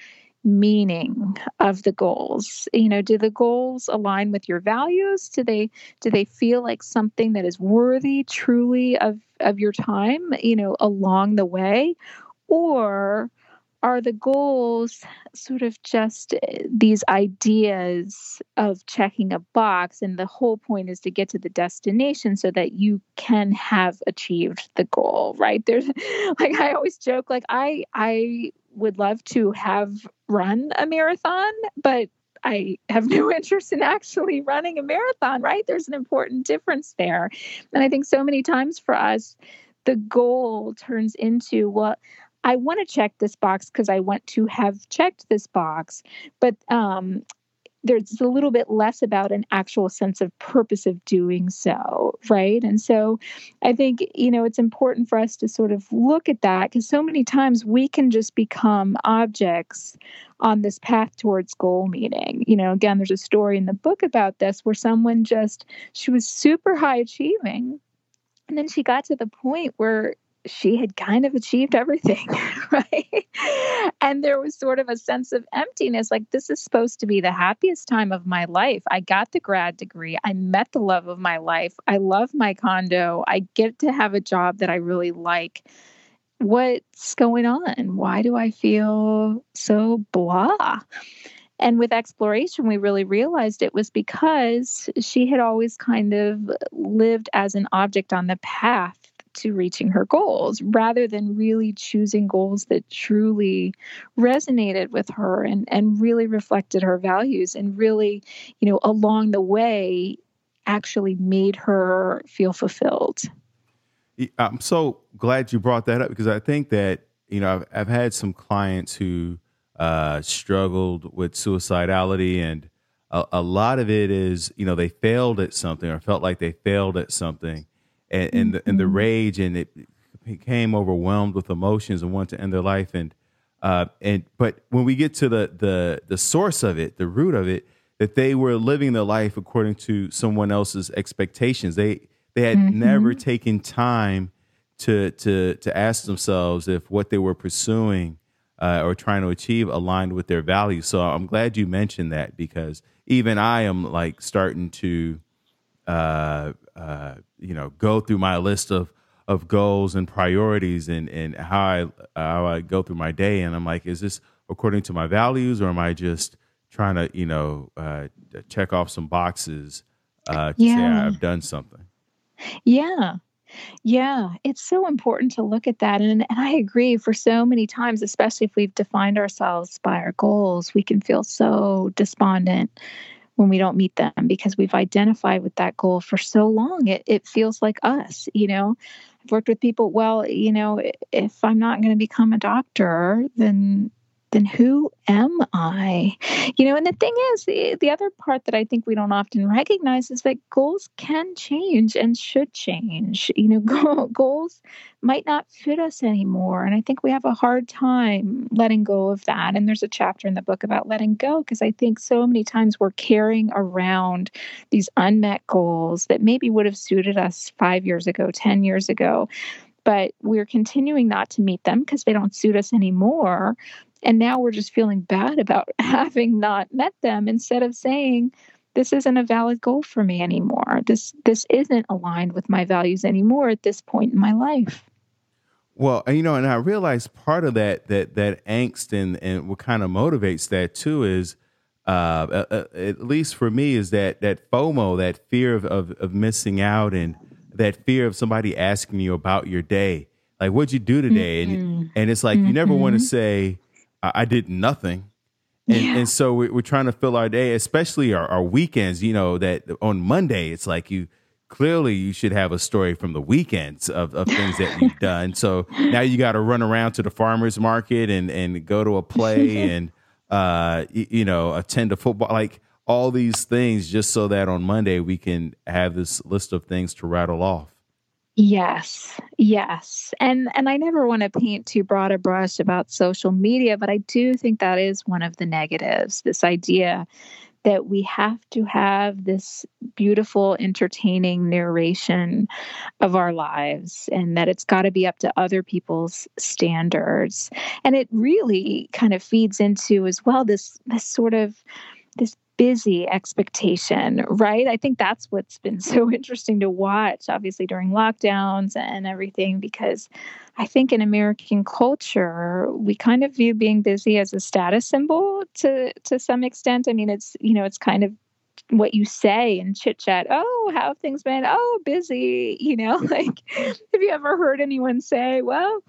meaning of the goals you know do the goals align with your values do they do they feel like something that is worthy truly of of your time you know along the way or are the goals sort of just eh, these ideas of checking a box and the whole point is to get to the destination so that you can have achieved the goal right there's like i always joke like i i would love to have run a marathon but I have no interest in actually running a marathon, right? There's an important difference there. And I think so many times for us, the goal turns into, well, I want to check this box because I want to have checked this box, but um, there's a little bit less about an actual sense of purpose of doing so, right? And so I think, you know, it's important for us to sort of look at that because so many times we can just become objects on this path towards goal meeting. You know, again, there's a story in the book about this where someone just, she was super high achieving. And then she got to the point where she had kind of achieved everything, right? And there was sort of a sense of emptiness like, this is supposed to be the happiest time of my life. I got the grad degree. I met the love of my life. I love my condo. I get to have a job that I really like. What's going on? Why do I feel so blah? And with exploration, we really realized it was because she had always kind of lived as an object on the path to reaching her goals rather than really choosing goals that truly resonated with her and, and really reflected her values and really, you know, along the way actually made her feel fulfilled. I'm so glad you brought that up because I think that, you know, I've, I've had some clients who uh, struggled with suicidality and a, a, lot of it is, you know, they failed at something or felt like they failed at something and, and, the, and the mm-hmm. rage and it became overwhelmed with emotions and wanted to end their life. And, uh, and, but when we get to the, the, the source of it, the root of it, that they were living their life according to someone else's expectations. They they had mm-hmm. never taken time to to to ask themselves if what they were pursuing uh, or trying to achieve aligned with their values. So I'm glad you mentioned that because even I am like starting to uh, uh, you know go through my list of of goals and priorities and and how I how I go through my day and I'm like is this according to my values or am I just trying to you know uh, check off some boxes uh, to yeah. say I've done something. Yeah. Yeah, it's so important to look at that. And, and I agree for so many times, especially if we've defined ourselves by our goals, we can feel so despondent when we don't meet them because we've identified with that goal for so long. It, it feels like us, you know. I've worked with people, well, you know, if I'm not going to become a doctor, then then who am I? You know, and the thing is, the, the other part that I think we don't often recognize is that goals can change and should change. You know, goals might not fit us anymore. And I think we have a hard time letting go of that. And there's a chapter in the book about letting go because I think so many times we're carrying around these unmet goals that maybe would have suited us five years ago, 10 years ago but we're continuing not to meet them because they don't suit us anymore and now we're just feeling bad about having not met them instead of saying, this isn't a valid goal for me anymore. This this isn't aligned with my values anymore at this point in my life. Well, you know, and I realize part of that that that angst and and what kind of motivates that too is, uh, uh, uh at least for me, is that that FOMO, that fear of, of of missing out, and that fear of somebody asking you about your day, like what'd you do today, mm-hmm. and and it's like mm-hmm. you never want to mm-hmm. say I, I did nothing. And, yeah. and so we, are trying to fill our day, especially our, our weekends. You know that on Monday it's like you clearly you should have a story from the weekends of, of things that you've done. So now you got to run around to the farmers market and and go to a play and uh you, you know attend a football like all these things just so that on Monday we can have this list of things to rattle off. Yes, yes. And and I never want to paint too broad a brush about social media, but I do think that is one of the negatives. This idea that we have to have this beautiful, entertaining narration of our lives and that it's got to be up to other people's standards. And it really kind of feeds into as well this this sort of this busy expectation, right? I think that's what's been so interesting to watch, obviously, during lockdowns and everything, because I think in American culture, we kind of view being busy as a status symbol to, to some extent. I mean, it's, you know, it's kind of what you say and chit chat. Oh, how have things been? Oh, busy. You know, like, have you ever heard anyone say, well,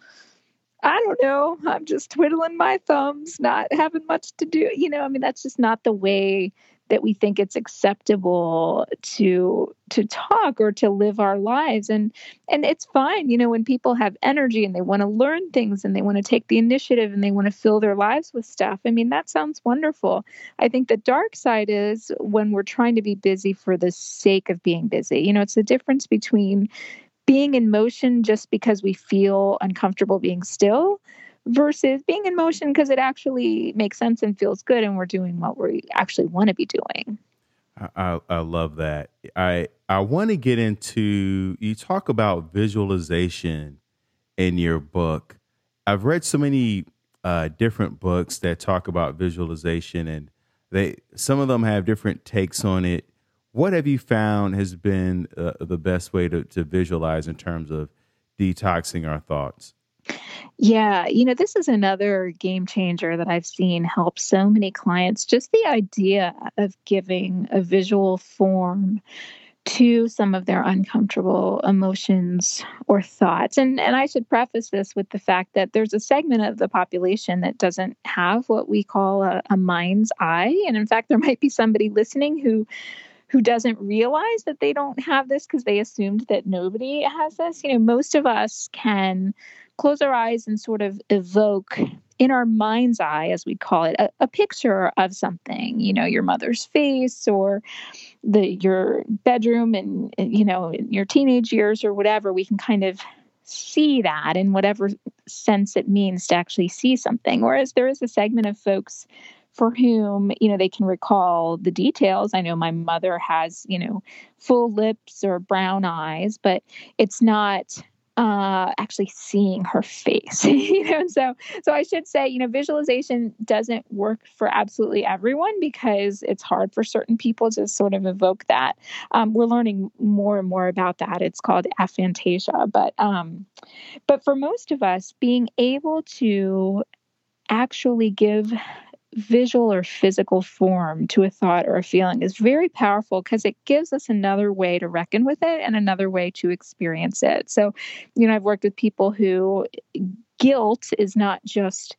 I don't know. I'm just twiddling my thumbs, not having much to do. You know, I mean, that's just not the way that we think it's acceptable to to talk or to live our lives and and it's fine you know when people have energy and they want to learn things and they want to take the initiative and they want to fill their lives with stuff i mean that sounds wonderful i think the dark side is when we're trying to be busy for the sake of being busy you know it's the difference between being in motion just because we feel uncomfortable being still versus being in motion because it actually makes sense and feels good and we're doing what we actually want to be doing. I, I love that. I I want to get into you talk about visualization in your book. I've read so many uh, different books that talk about visualization, and they some of them have different takes on it what have you found has been uh, the best way to, to visualize in terms of detoxing our thoughts? Yeah, you know, this is another game changer that I've seen help so many clients. Just the idea of giving a visual form to some of their uncomfortable emotions or thoughts. And and I should preface this with the fact that there's a segment of the population that doesn't have what we call a, a mind's eye. And in fact, there might be somebody listening who who doesn't realize that they don't have this because they assumed that nobody has this. You know, most of us can close our eyes and sort of evoke in our mind's eye, as we call it, a, a, picture of something, you know, your mother's face or the your bedroom and you know, your teenage years or whatever, we can kind of see that in whatever sense it means to actually see something. Whereas there is a segment of folks for whom you know they can recall the details. I know my mother has you know full lips or brown eyes but it's not uh, actually seeing her face you know and so so i should say you know visualization doesn't work for absolutely everyone because it's hard for certain people to sort of evoke that. Um, we're learning more and more about that. It's called aphantasia but um but for most of us being able to actually give visual or physical form to a thought or a feeling is very powerful because it gives us another way to reckon with it and another way to experience it. So, you know, I've worked with people who guilt is not just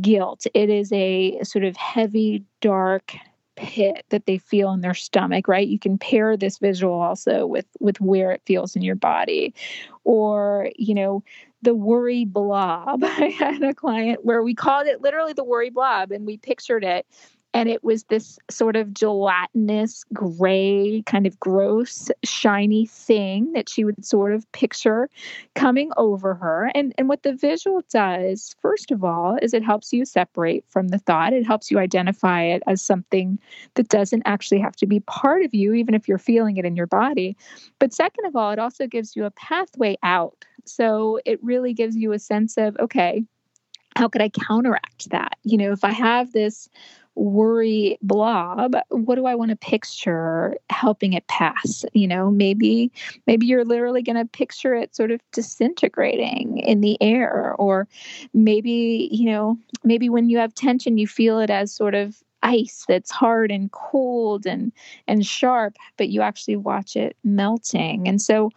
guilt, it is a sort of heavy, dark, pit that they feel in their stomach right? You can pair this visual also with with where it feels in your body. Or you know the worry blob. I had a client where we called it literally the worry blob and we pictured it. And it was this sort of gelatinous, gray, kind of gross, shiny thing that she would sort of picture coming over her. And, and what the visual does, first of all, is it helps you separate from the thought. It helps you identify it as something that doesn't actually have to be part of you, even if you're feeling it in your body. But second of all, it also gives you a pathway out so it really gives you a sense of, okay, how could I counteract that? You know, if I have this worry blob what do i want to picture helping it pass? You know maybe maybe you're literally going to picture it sort of disintegrating in the air or maybe you know maybe when you have tension you feel it as sort of ice that's hard and cold and and sharp but you actually watch it melting. And so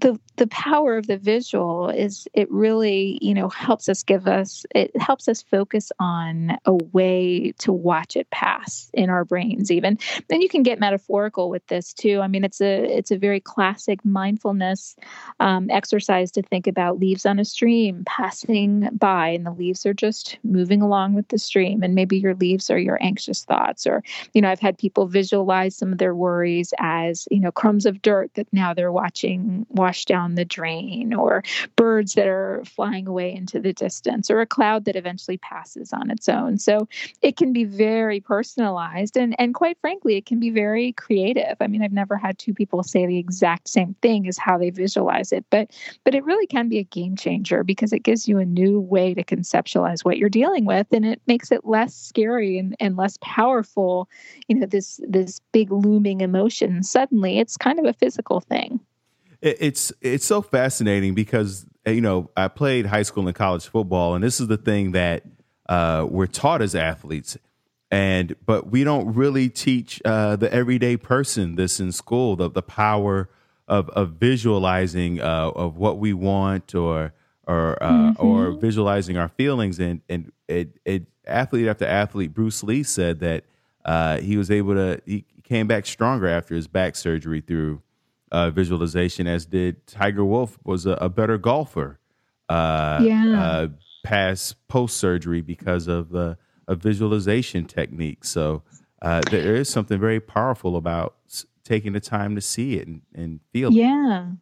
the the power of the visual is it really you know helps us give us it helps us focus on a way to watch it pass in our brains even. Then you can get metaphorical with this too. I mean it's a it's a very classic mindfulness um, exercise to think about leaves on a stream passing by and the leaves are just moving along with the stream. And maybe your leaves are your anxious thoughts or you know i've had people visualize some of their worries as you know crumbs of dirt that now they're watching down the drain, or birds that are flying away into the distance, or a cloud that eventually passes on its own. So it can be very personalized, and and quite frankly, it can be very creative. I mean, I've never had two people say the exact same thing as how they visualize it, but but it really can be a game changer because it gives you a new way to conceptualize what you're dealing with, and it makes it less scary and, and less powerful. You know, this this big looming emotion. Suddenly, it's kind of a physical thing it's it's so fascinating because uh, you know I played high school and college football, and this is the thing that uh, we're taught as athletes, and but we don't really teach uh, the everyday person this in school the the power of of visualizing uh, of what we want or or uh, mm-hmm. or visualizing our feelings, and and it, it athlete after athlete, Bruce Lee said that uh, he was able to he came back stronger after his back surgery through uh, visualization, as did Tiger Woods was a, a better golfer. Uh, yeah. Uh, past post surgery because of uh, a visualization technique. So uh, there is something very powerful about taking the time to see it and, and feel yeah. it.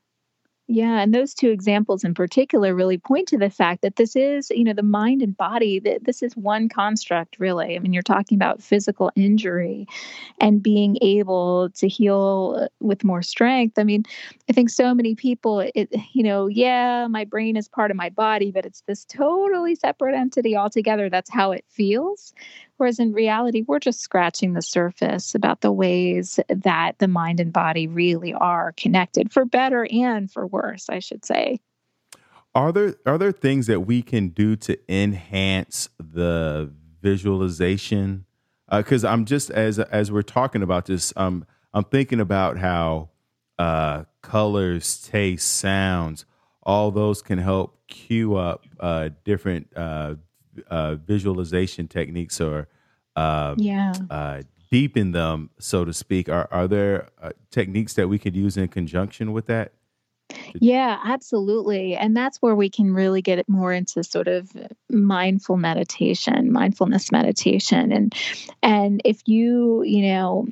Yeah. And those two examples in particular really point to the fact that this is, you know, the mind and body, that this is one construct, really. I mean, you're talking about physical injury and being able to heal uh, with more strength. I mean, I think so many people, it, you know, yeah, my brain is part of my body, but it's this totally separate entity altogether. That's how it feels. Whereas in reality, we're just scratching the surface about the ways that the mind and body really are connected, for better and for worse, I should say. are there are there things that we can do to enhance the visualization? Because uh, I'm just as as we're talking about this, um, I'm thinking about how uh, colors, taste, sounds, all those can help cue up uh, different uh, uh, visualization techniques or uh, yeah. uh, deepen them, so to speak. Are, are there uh, techniques that we could use in conjunction with that? Yeah, absolutely. And that's where we can really get more into sort of mindful meditation, mindfulness meditation. And and if you, you know,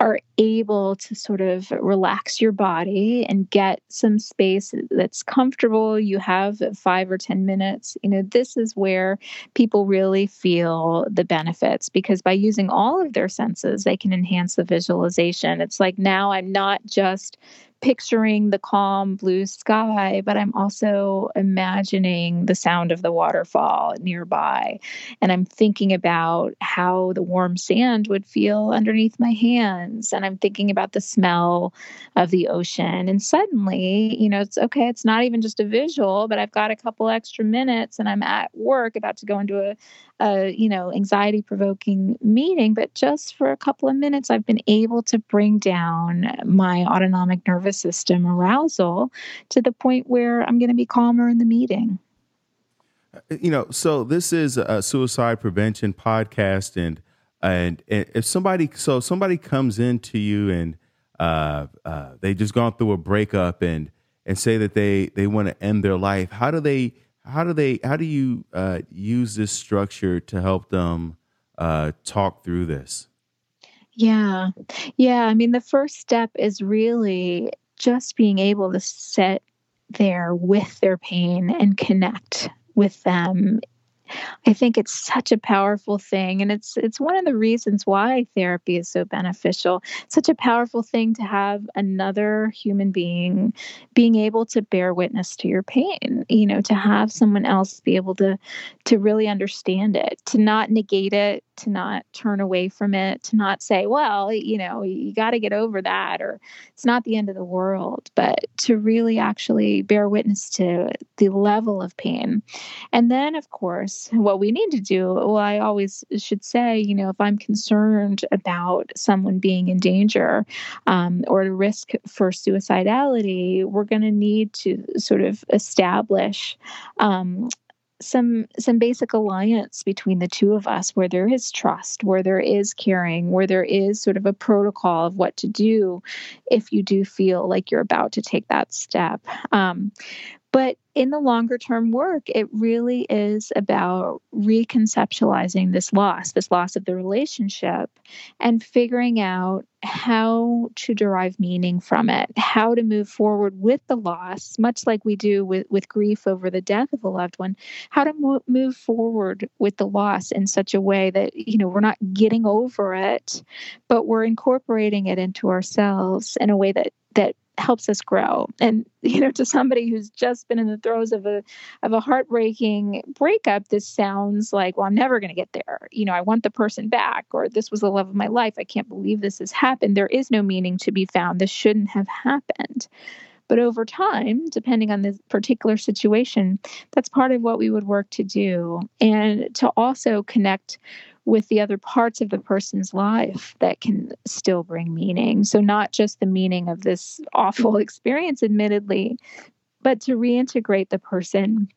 are able to sort of relax your body and get some space that's comfortable, you have five or 10 minutes, you know, this is where people really feel the benefits because by using all of their senses, they can enhance the visualization. It's like now I'm not just picturing the calm blue sky, but I'm also imagining the sound of the waterfall nearby. And I'm thinking about how the warm sand would feel underneath my hands. And I'm thinking about the smell of the ocean. And suddenly, you know, it's okay, it's not even just a visual, but I've got a couple extra minutes and I'm at work about to go into a a you know anxiety provoking meeting but just for a couple of minutes i've been able to bring down my autonomic nervous system arousal to the point where i'm going to be calmer in the meeting. Uh, you know so this is a suicide prevention podcast and and if somebody so somebody comes into you and uh, uh, they just gone through a breakup and and say that they they want to end their life how do they how do they how do you uh, use this structure to help them uh, talk through this yeah. Yeah i mean the first step is really just being able to sit there with their pain and connect with them I think it's such a powerful thing and it's it's one of the reasons why therapy is so beneficial. such a powerful thing to have another human being being able to bear witness to your pain, you know, to have someone else be able to to really understand it, to not negate it, to not turn away from it, to not say, well, you know, you got to get over that or it's not the end of the world, but to really actually bear witness to the level of pain. And then, of course, what we need to do, well, I always should say, you know, if I'm concerned about someone being in danger um, or at risk for suicidality, we're going to need to sort of establish um, some some basic alliance between the two of us where there is trust where there is caring where there is sort of a protocol of what to do if you do feel like you're about to take that step. Um, but in the longer term work, it really is about reconceptualizing this loss, this loss of the relationship, and figuring out how to derive meaning from it, how to move forward with the loss, much like we do with, with grief over the death of a loved one, how to mo- move forward with the loss in such a way that, you know, we're not getting over it, but we're incorporating it into ourselves in a way that that helps us grow. And you know to somebody who's just been in the throes of a of a heartbreaking breakup this sounds like well i'm never going to get there. You know i want the person back or this was the love of my life. I can't believe this has happened. There is no meaning to be found. This shouldn't have happened. But over time, depending on the particular situation, that's part of what we would work to do. And to also connect with the other parts of the person's life that can still bring meaning. So, not just the meaning of this awful experience, admittedly, but to reintegrate the person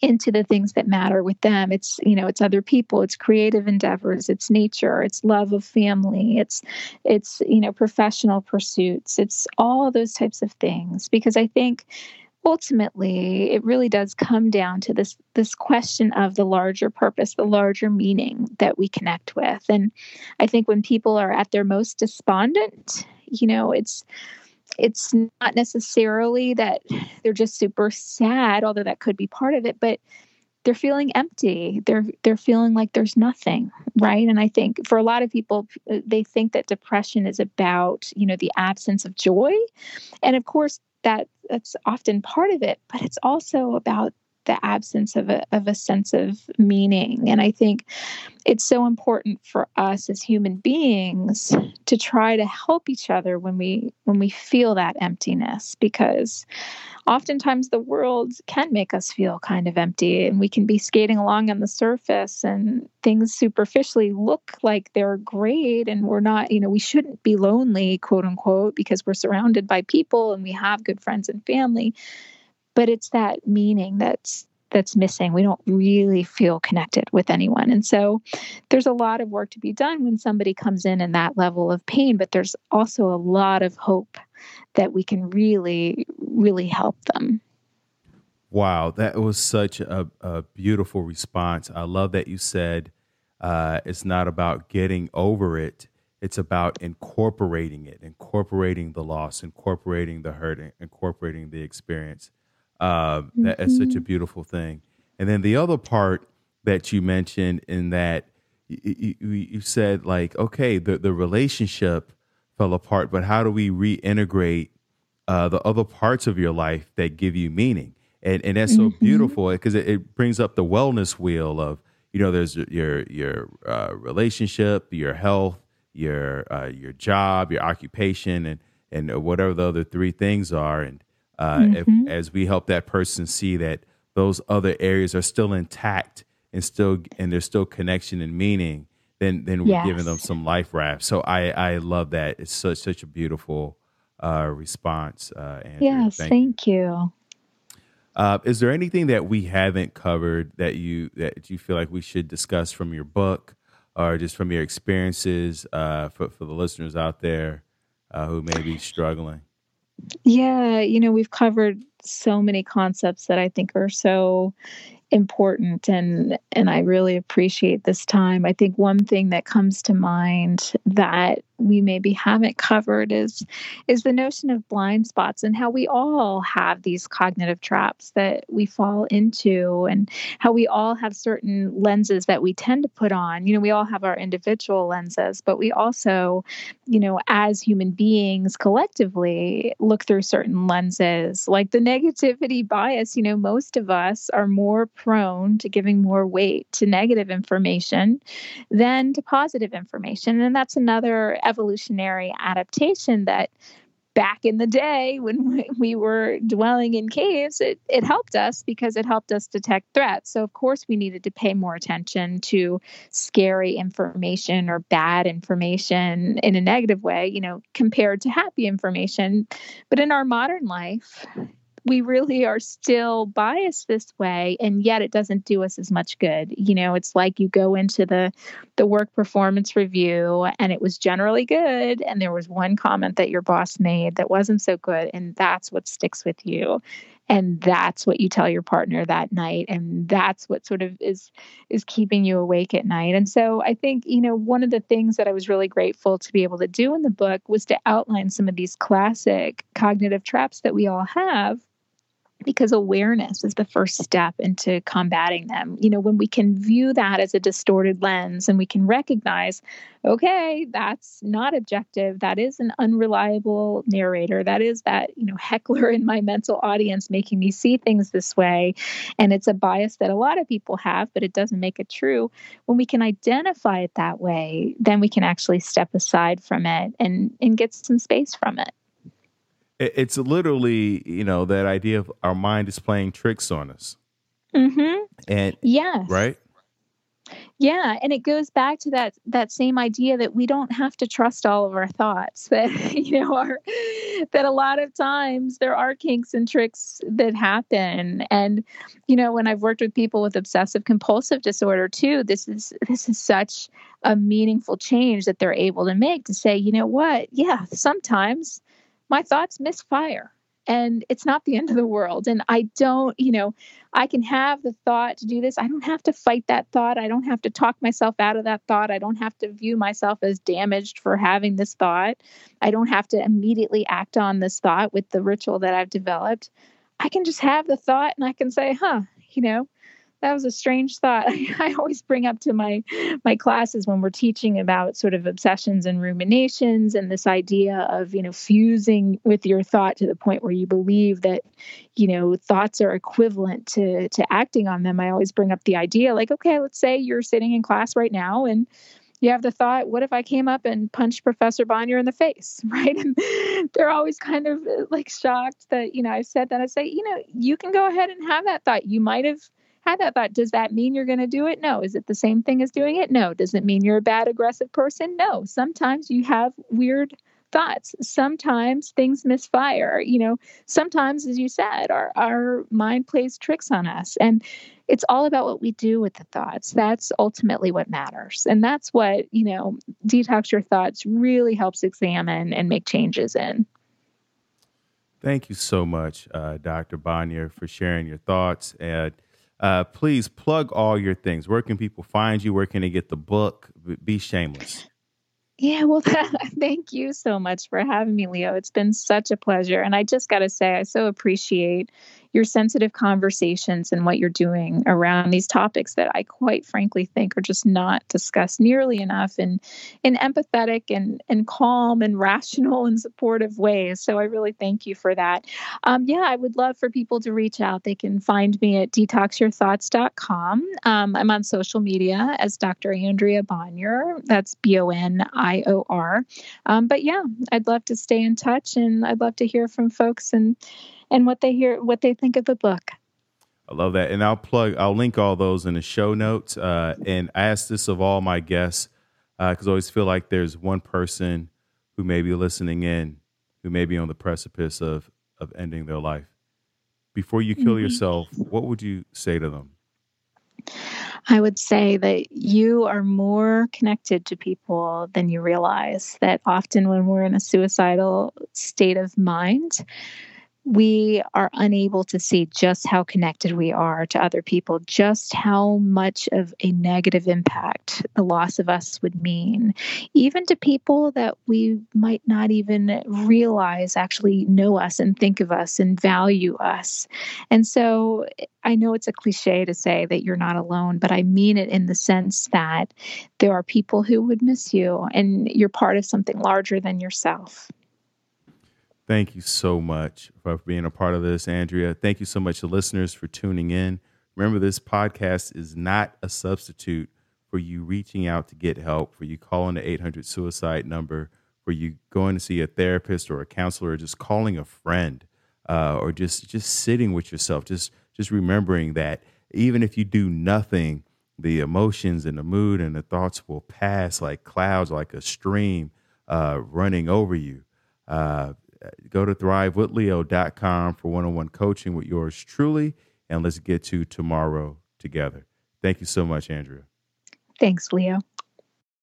into the things that matter with them. It's you know it's other people it's creative endeavors it's nature it's love of family it's it's you know professional pursuits. It's all those types of things. Because i think ultimately it really does come down to this this question of the larger purpose the larger meaning that we connect with. And i think when people are at their most despondent you know it's it's not necessarily that they're just super sad although that could be part of it but they're feeling empty. They're they're feeling like there's nothing right? And i think for a lot of people they think that depression is about you know the absence of joy. And of course that that's often part of it, but it's also about the absence of a, of a sense of meaning. And I think it's so important for us as human beings to try to help each other when we when we feel that emptiness because oftentimes the world can make us feel kind of empty and we can be skating along on the surface and things superficially look like they're great and we're not, you know, we shouldn't be lonely, quote unquote, because we're surrounded by people and we have good friends and family. But it's that meaning that's that's missing. We don't really feel connected with anyone. And so there's a lot of work to be done when somebody comes in in that level of pain, but there's also a lot of hope that we can really, really help them. Wow, that was such a, a beautiful response. I love that you said uh, it's not about getting over it, it's about incorporating it, incorporating the loss, incorporating the hurt, incorporating the experience. Uh, mm-hmm. That is such a mm-hmm. beautiful thing. And then the other part that you mentioned in that you, you, you said like, okay, the, the relationship fell apart, but how do we reintegrate uh, the other parts of your life that give you meaning? And, and that's so mm-hmm. beautiful because it, it, brings up the wellness wheel of, you know, there's your, your uh, relationship, your health, your, uh, your job, your occupation, and, and whatever the other three things are. And uh, mm-hmm. if, as we help that person see that those other areas are still intact and still and there's still connection and meaning then then we're giving them some life raft so i i love that it's such such a beautiful uh, response uh Andrea. yes thank, thank you, you. Uh, is there anything that we haven't covered that you that you feel like we should discuss from your book or just from your experiences uh, for, for the listeners out there uh, who may be struggling yeah, you know, we've covered so many concepts that I think are so important and and I really appreciate this time. I think one thing that comes to mind that we maybe haven't covered is is the notion of blind spots and how we all have these cognitive traps that we fall into and how we all have certain lenses that we tend to put on you know we all have our individual lenses but we also you know as human beings collectively look through certain lenses like the negativity bias you know most of us are more prone to giving more weight to negative information than to positive information and that's another evolutionary adaptation that back in the day when we were dwelling in caves, it, it helped us because it helped us detect threats. So, of course, we needed to pay more attention to scary information or bad information in a negative way, you know, compared to happy information. But in our modern life, we really are still biased this way and yet it doesn't do us as much good. You know it's like you go into the the work performance review and it was generally good and there was one comment that your boss made that wasn't so good and that's what sticks with you. And that's what you tell your partner that night and that's what sort of is is keeping you awake at night. And so i think you know one of the things that i was really grateful to be able to do in the book was to outline some of these classic cognitive traps that we all have because awareness is the first step into combating them. You know, when we can view that as a distorted lens and we can recognize, okay, that's not objective. That is an unreliable narrator. That is that, you know, heckler in my mental audience making me see things this way. And it's a bias that a lot of people have, but it doesn't make it true. When we can identify it that way, then we can actually step aside from it and, and get some space from it it's literally you know that idea of our mind is playing tricks on us. Mm-hmm. and yeah right? Yeah and it goes back to that that same idea that we don't have to trust all of our thoughts that you know are that a lot of times there are kinks and tricks that happen. And you know when i've worked with people with obsessive compulsive disorder too this is this is such a meaningful change that they're able to make to say you know what? Yeah sometimes my thoughts misfire and it's not the end of the world. And i don't you know i can have the thought to do this. I don't have to fight that thought. I don't have to talk myself out of that thought. I don't have to view myself as damaged for having this thought. I don't have to immediately act on this thought with the ritual that i've developed. I can just have the thought and i can say huh you know that was a strange thought I, always bring up to my my classes when we're teaching about sort of obsessions and ruminations and this idea of you know fusing with your thought to the point where you believe that you know thoughts are equivalent to to acting on them i always bring up the idea like okay let's say you're sitting in class right now and you have the thought, what if I came up and punched Professor Bonior in the face, right? And they're always kind of like shocked that, you know, I said that. I say, you know, you can go ahead and have that thought. You might have had that thought. Does that mean you're going to do it? No. Is it the same thing as doing it? No. Does it mean you're a bad, aggressive person? No. Sometimes you have weird thoughts. Sometimes things misfire. You know, sometimes, as you said, our, our mind plays tricks on us. And it's all about what we do with the thoughts. That's ultimately what matters. And that's what, you know, Detox Your Thoughts really helps examine and make changes in. Thank you so much, uh, Dr. Bonior, for sharing your thoughts. And uh, please plug all your things. Where can people find you? Where can they get the book? Be shameless. Yeah, well, thank you so much for having me, Leo. It's been such a pleasure. And I just got to say, I so appreciate your sensitive conversations and what you're doing around these topics that I quite frankly think are just not discussed nearly enough in in empathetic and and calm and rational and supportive ways. So I really thank you for that. Um, yeah, I would love for people to reach out. They can find me at detoxyourthoughts.com. Um, I'm on social media as Dr. Andrea Bonior. That's B O N I O R. Um, but yeah, I'd love to stay in touch and I'd love to hear from folks and and what they hear, what they think of the book. I love that, and I'll plug, I'll link all those in the show notes. Uh, and I ask this of all my guests because uh, I always feel like there's one person who may be listening in who may be on the precipice of of ending their life. Before you kill mm-hmm. yourself, what would you say to them? I would say that you are more connected to people than you realize. That often when we're in a suicidal state of mind, we are unable to see just how connected we are to other people, just how much of a negative impact the loss of us would mean, even to people that we might not even realize actually know us and think of us and value us. And so I know it's a cliche to say that you're not alone, but I mean it in the sense that there are people who would miss you and you're part of something larger than yourself. Thank you so much for being a part of this, Andrea. Thank you so much to listeners for tuning in. Remember, this podcast is not a substitute for you reaching out to get help, for you calling the 800 suicide number, for you going to see a therapist or a counselor, or just calling a friend, uh, or just just sitting with yourself. Just just remembering that even if you do nothing, the emotions and the mood and the thoughts will pass like clouds, like a stream uh, running over you. Uh, Uh, go to thrivewithleo.com for one on one coaching with yours truly. And let's get to tomorrow together. Thank you so much, Andrea. Thanks, Leo.